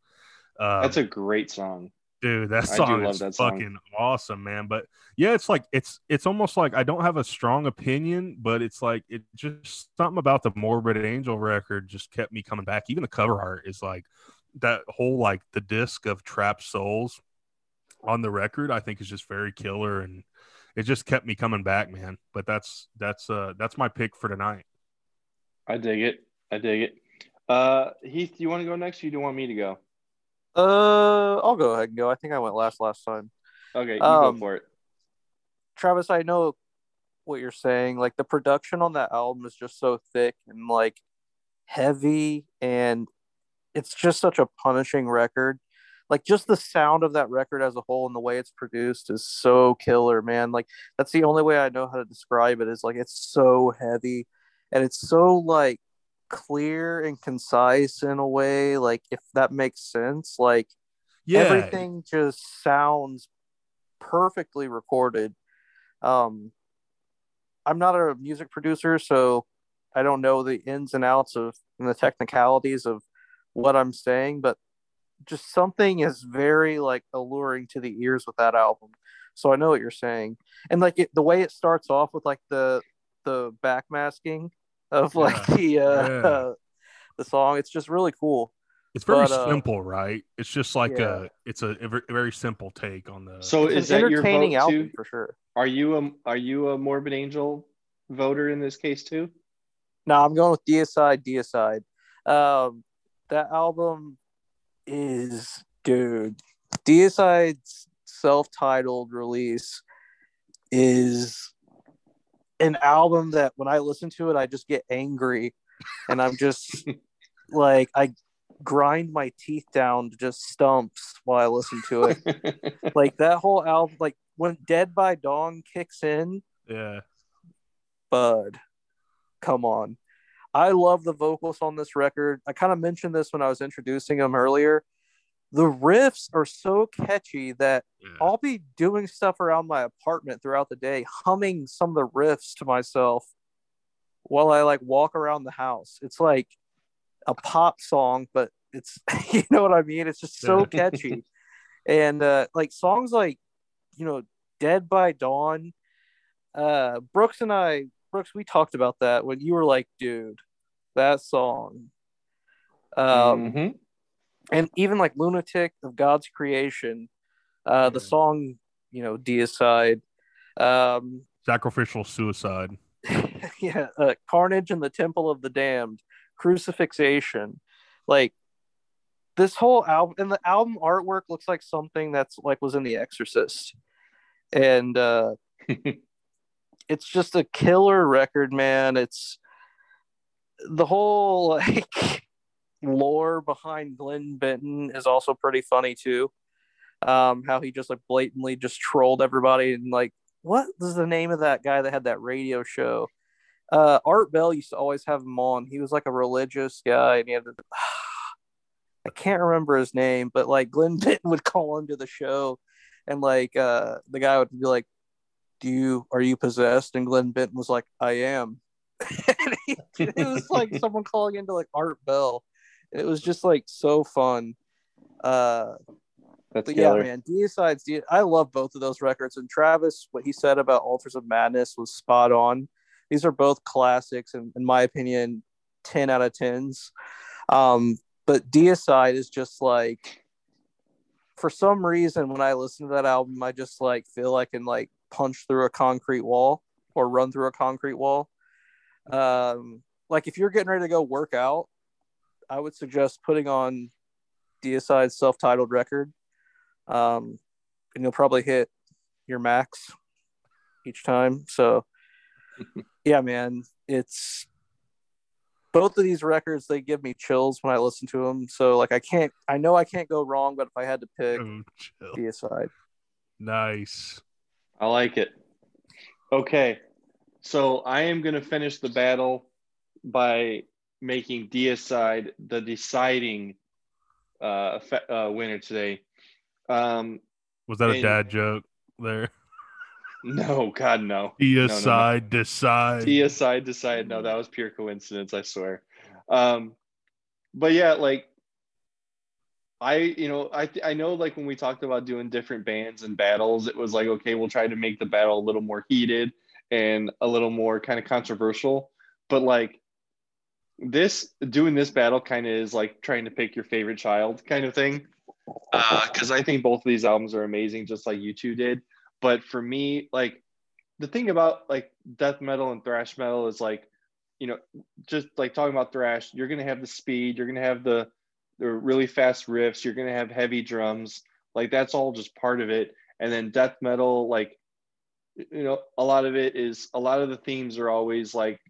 Uh, That's a great song. dude that song is that song. fucking awesome man but yeah it's like it's it's almost like i don't have a strong opinion but it's like it just something about the morbid angel record just kept me coming back even the cover art is like that whole like the disc of trapped souls on the record i think is just very killer and it just kept me coming back man but that's that's uh that's my pick for tonight I dig it. I dig it. Uh, Heath, do you want to go next? Or you do you want me to go? Uh, I'll go ahead and go. I think I went last last time. Okay, you Um, go for it. Travis, I know what you're saying. Like the production on that album is just so thick and like heavy, and it's just such a punishing record. Like just the sound of that record as a whole and the way it's produced is so killer, man. Like that's the only way I know how to describe it is like it's so heavy and it's so like clear and concise in a way like if that makes sense like yeah. everything just sounds perfectly recorded. Um i'm not a music producer so i don't know the ins and outs of and the technicalities of what i'm saying but just something is very like alluring to the ears with that album. So i know what you're saying. And like it, the way it starts off with like the the backmasking of like the uh Yeah. the song it's just really cool it's very but, uh, simple right it's just like yeah. a it's a, a very simple take on the So it's is an that your entertaining vote album too? for sure Are you a are you a Morbid Angel voter in this case too? No, I'm going with Deicide, Deicide. Um, that album is, dude, Deicide's self-titled release is an album that when I listen to it, I just get angry, and I'm just like I grind my teeth down to just stumps while I listen to it. like that whole album, like when Dead by Dawn kicks in, yeah Bud, come on. I love the vocals on this record. I kind of mentioned this when I was introducing them earlier. The riffs are so catchy that yeah. I'll be doing stuff around my apartment throughout the day, humming some of the riffs to myself while I like walk around the house. It's like a pop song, but it's you know what I mean? It's just so catchy. And uh like songs like, you know, Dead by Dawn. Uh Brooks and I Brooks, we talked about that when you were like, dude, that song. Um Mhm. And even like lunatic of god's creation uh the song you know deicide um sacrificial suicide. yeah uh, carnage in the temple of the damned crucifixation like this whole album and the album artwork looks like something that's like was in the exorcist. And uh it's just a killer record man. It's the whole like lore behind glenn benton is also pretty funny too. Um how he just like blatantly just trolled everybody and like what was the name of that guy that had that radio show? Uh art bell used to always have him on. He was like a religious guy and he had i can't remember his name but like glenn benton would call into the show and like uh the guy would be like do you are you possessed? And glenn benton was like i am. And he- it was like someone calling into like art bell and it was just like so fun. Uh That's but killer. yeah man deicides De- i love both of those records. And travis what he said about altars of madness was spot on. These are both classics and in my opinion 10 out of 10s um but deicide is just like for some reason when i listen to that album i just like feel i can like punch through a concrete wall or run through a concrete wall. Um like if you're getting ready to go work out i would suggest putting on Deicide's self-titled record um and you'll probably hit your max each time so yeah man it's both of these records they give me chills when i listen to them so like i can't i know i can't go wrong but if i had to pick Oh, chill. deicide nice I like it. Okay. So I am going to finish the battle by making Deicide the deciding uh, uh winner today. Um, Was that a dad joke there? no, God, no. Tia no, no. side decide. Tia side decided no, that was pure coincidence, I swear. Um, but yeah, like I, you know, I th- I know like when we talked about doing different bands and battles, it was like okay, we'll try to make the battle a little more heated and a little more kind of controversial. But like this, doing this battle kind of is like trying to pick your favorite child kind of thing. Uh because I think both of these albums are amazing, just like you two did. But for me, like the thing about like death metal and thrash metal is like you know just like talking about thrash you're going to have the speed you're going to have the the really fast riffs you're going to have heavy drums like that's all just part of it and then death metal like you know a lot of it is a lot of the themes are always like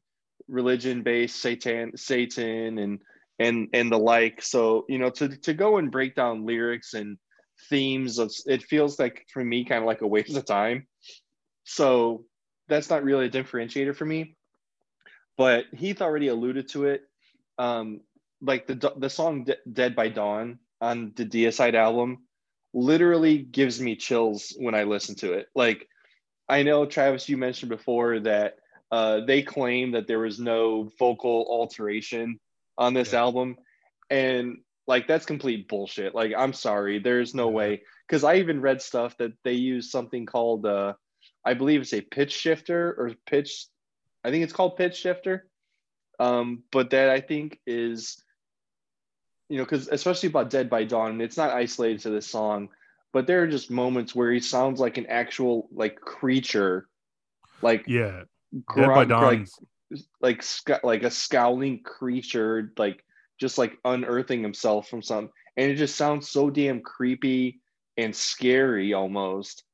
religion based satan satan and and and the like so you know to to go and break down lyrics and themes of it feels like for me kind of like a waste of time so that's not really a differentiator for me. But Heath already alluded to it. Um, like the the song De- "Dead by Dawn" on the Deicide album, literally gives me chills when I listen to it. Like I know Travis, you mentioned before that uh, they claim that there was no vocal alteration on this Yeah. album, and like that's complete bullshit. Like I'm sorry, there's no Yeah. way. Because I even read stuff that they use something called uh, I believe it's a pitch shifter or pitch. I think it's called pitch shifter. Um, but that I think is, you know, because especially about Dead by Dawn, it's not isolated to this song, but there are just moments where he sounds like an actual like creature, like Yeah. Dawn. like like sc- like a scowling creature, like just like unearthing himself from something, and it just sounds so damn creepy and scary almost.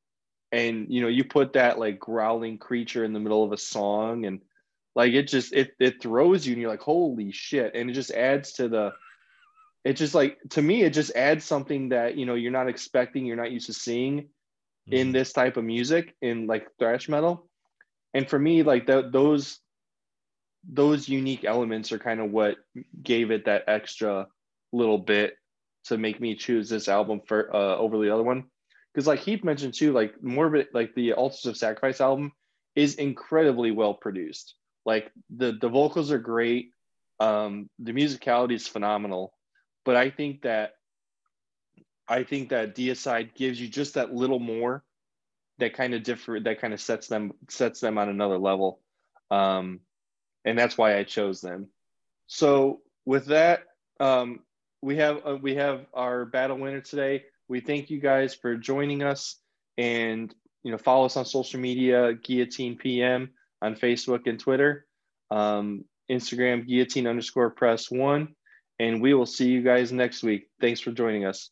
And you know, you put that like growling creature in the middle of a song, and like it just it it throws you, and you're like, holy shit! And it just adds to the. It just like to me, it just adds something that you know you're not expecting, you're not used to seeing in Mhm. this type of music in like thrash metal and for me like th- those those unique elements are kind of what gave it that extra little bit to make me choose this album for uh, over the other one. Because like heath mentioned too like morbid like the altars of sacrifice album is incredibly well produced. Like the the vocals are great. Um the musicality is phenomenal. But i think that i think that deicide gives you just that little more that kind of different that kind of sets them sets them on another level. Um and that's why i chose them. So with that um we have uh, we have our battle winner today. We thank you guys for joining us and you know follow us on social media guillotine pm on facebook and twitter um instagram guillotine underscore press one. And we will see you guys next week. Thanks for joining us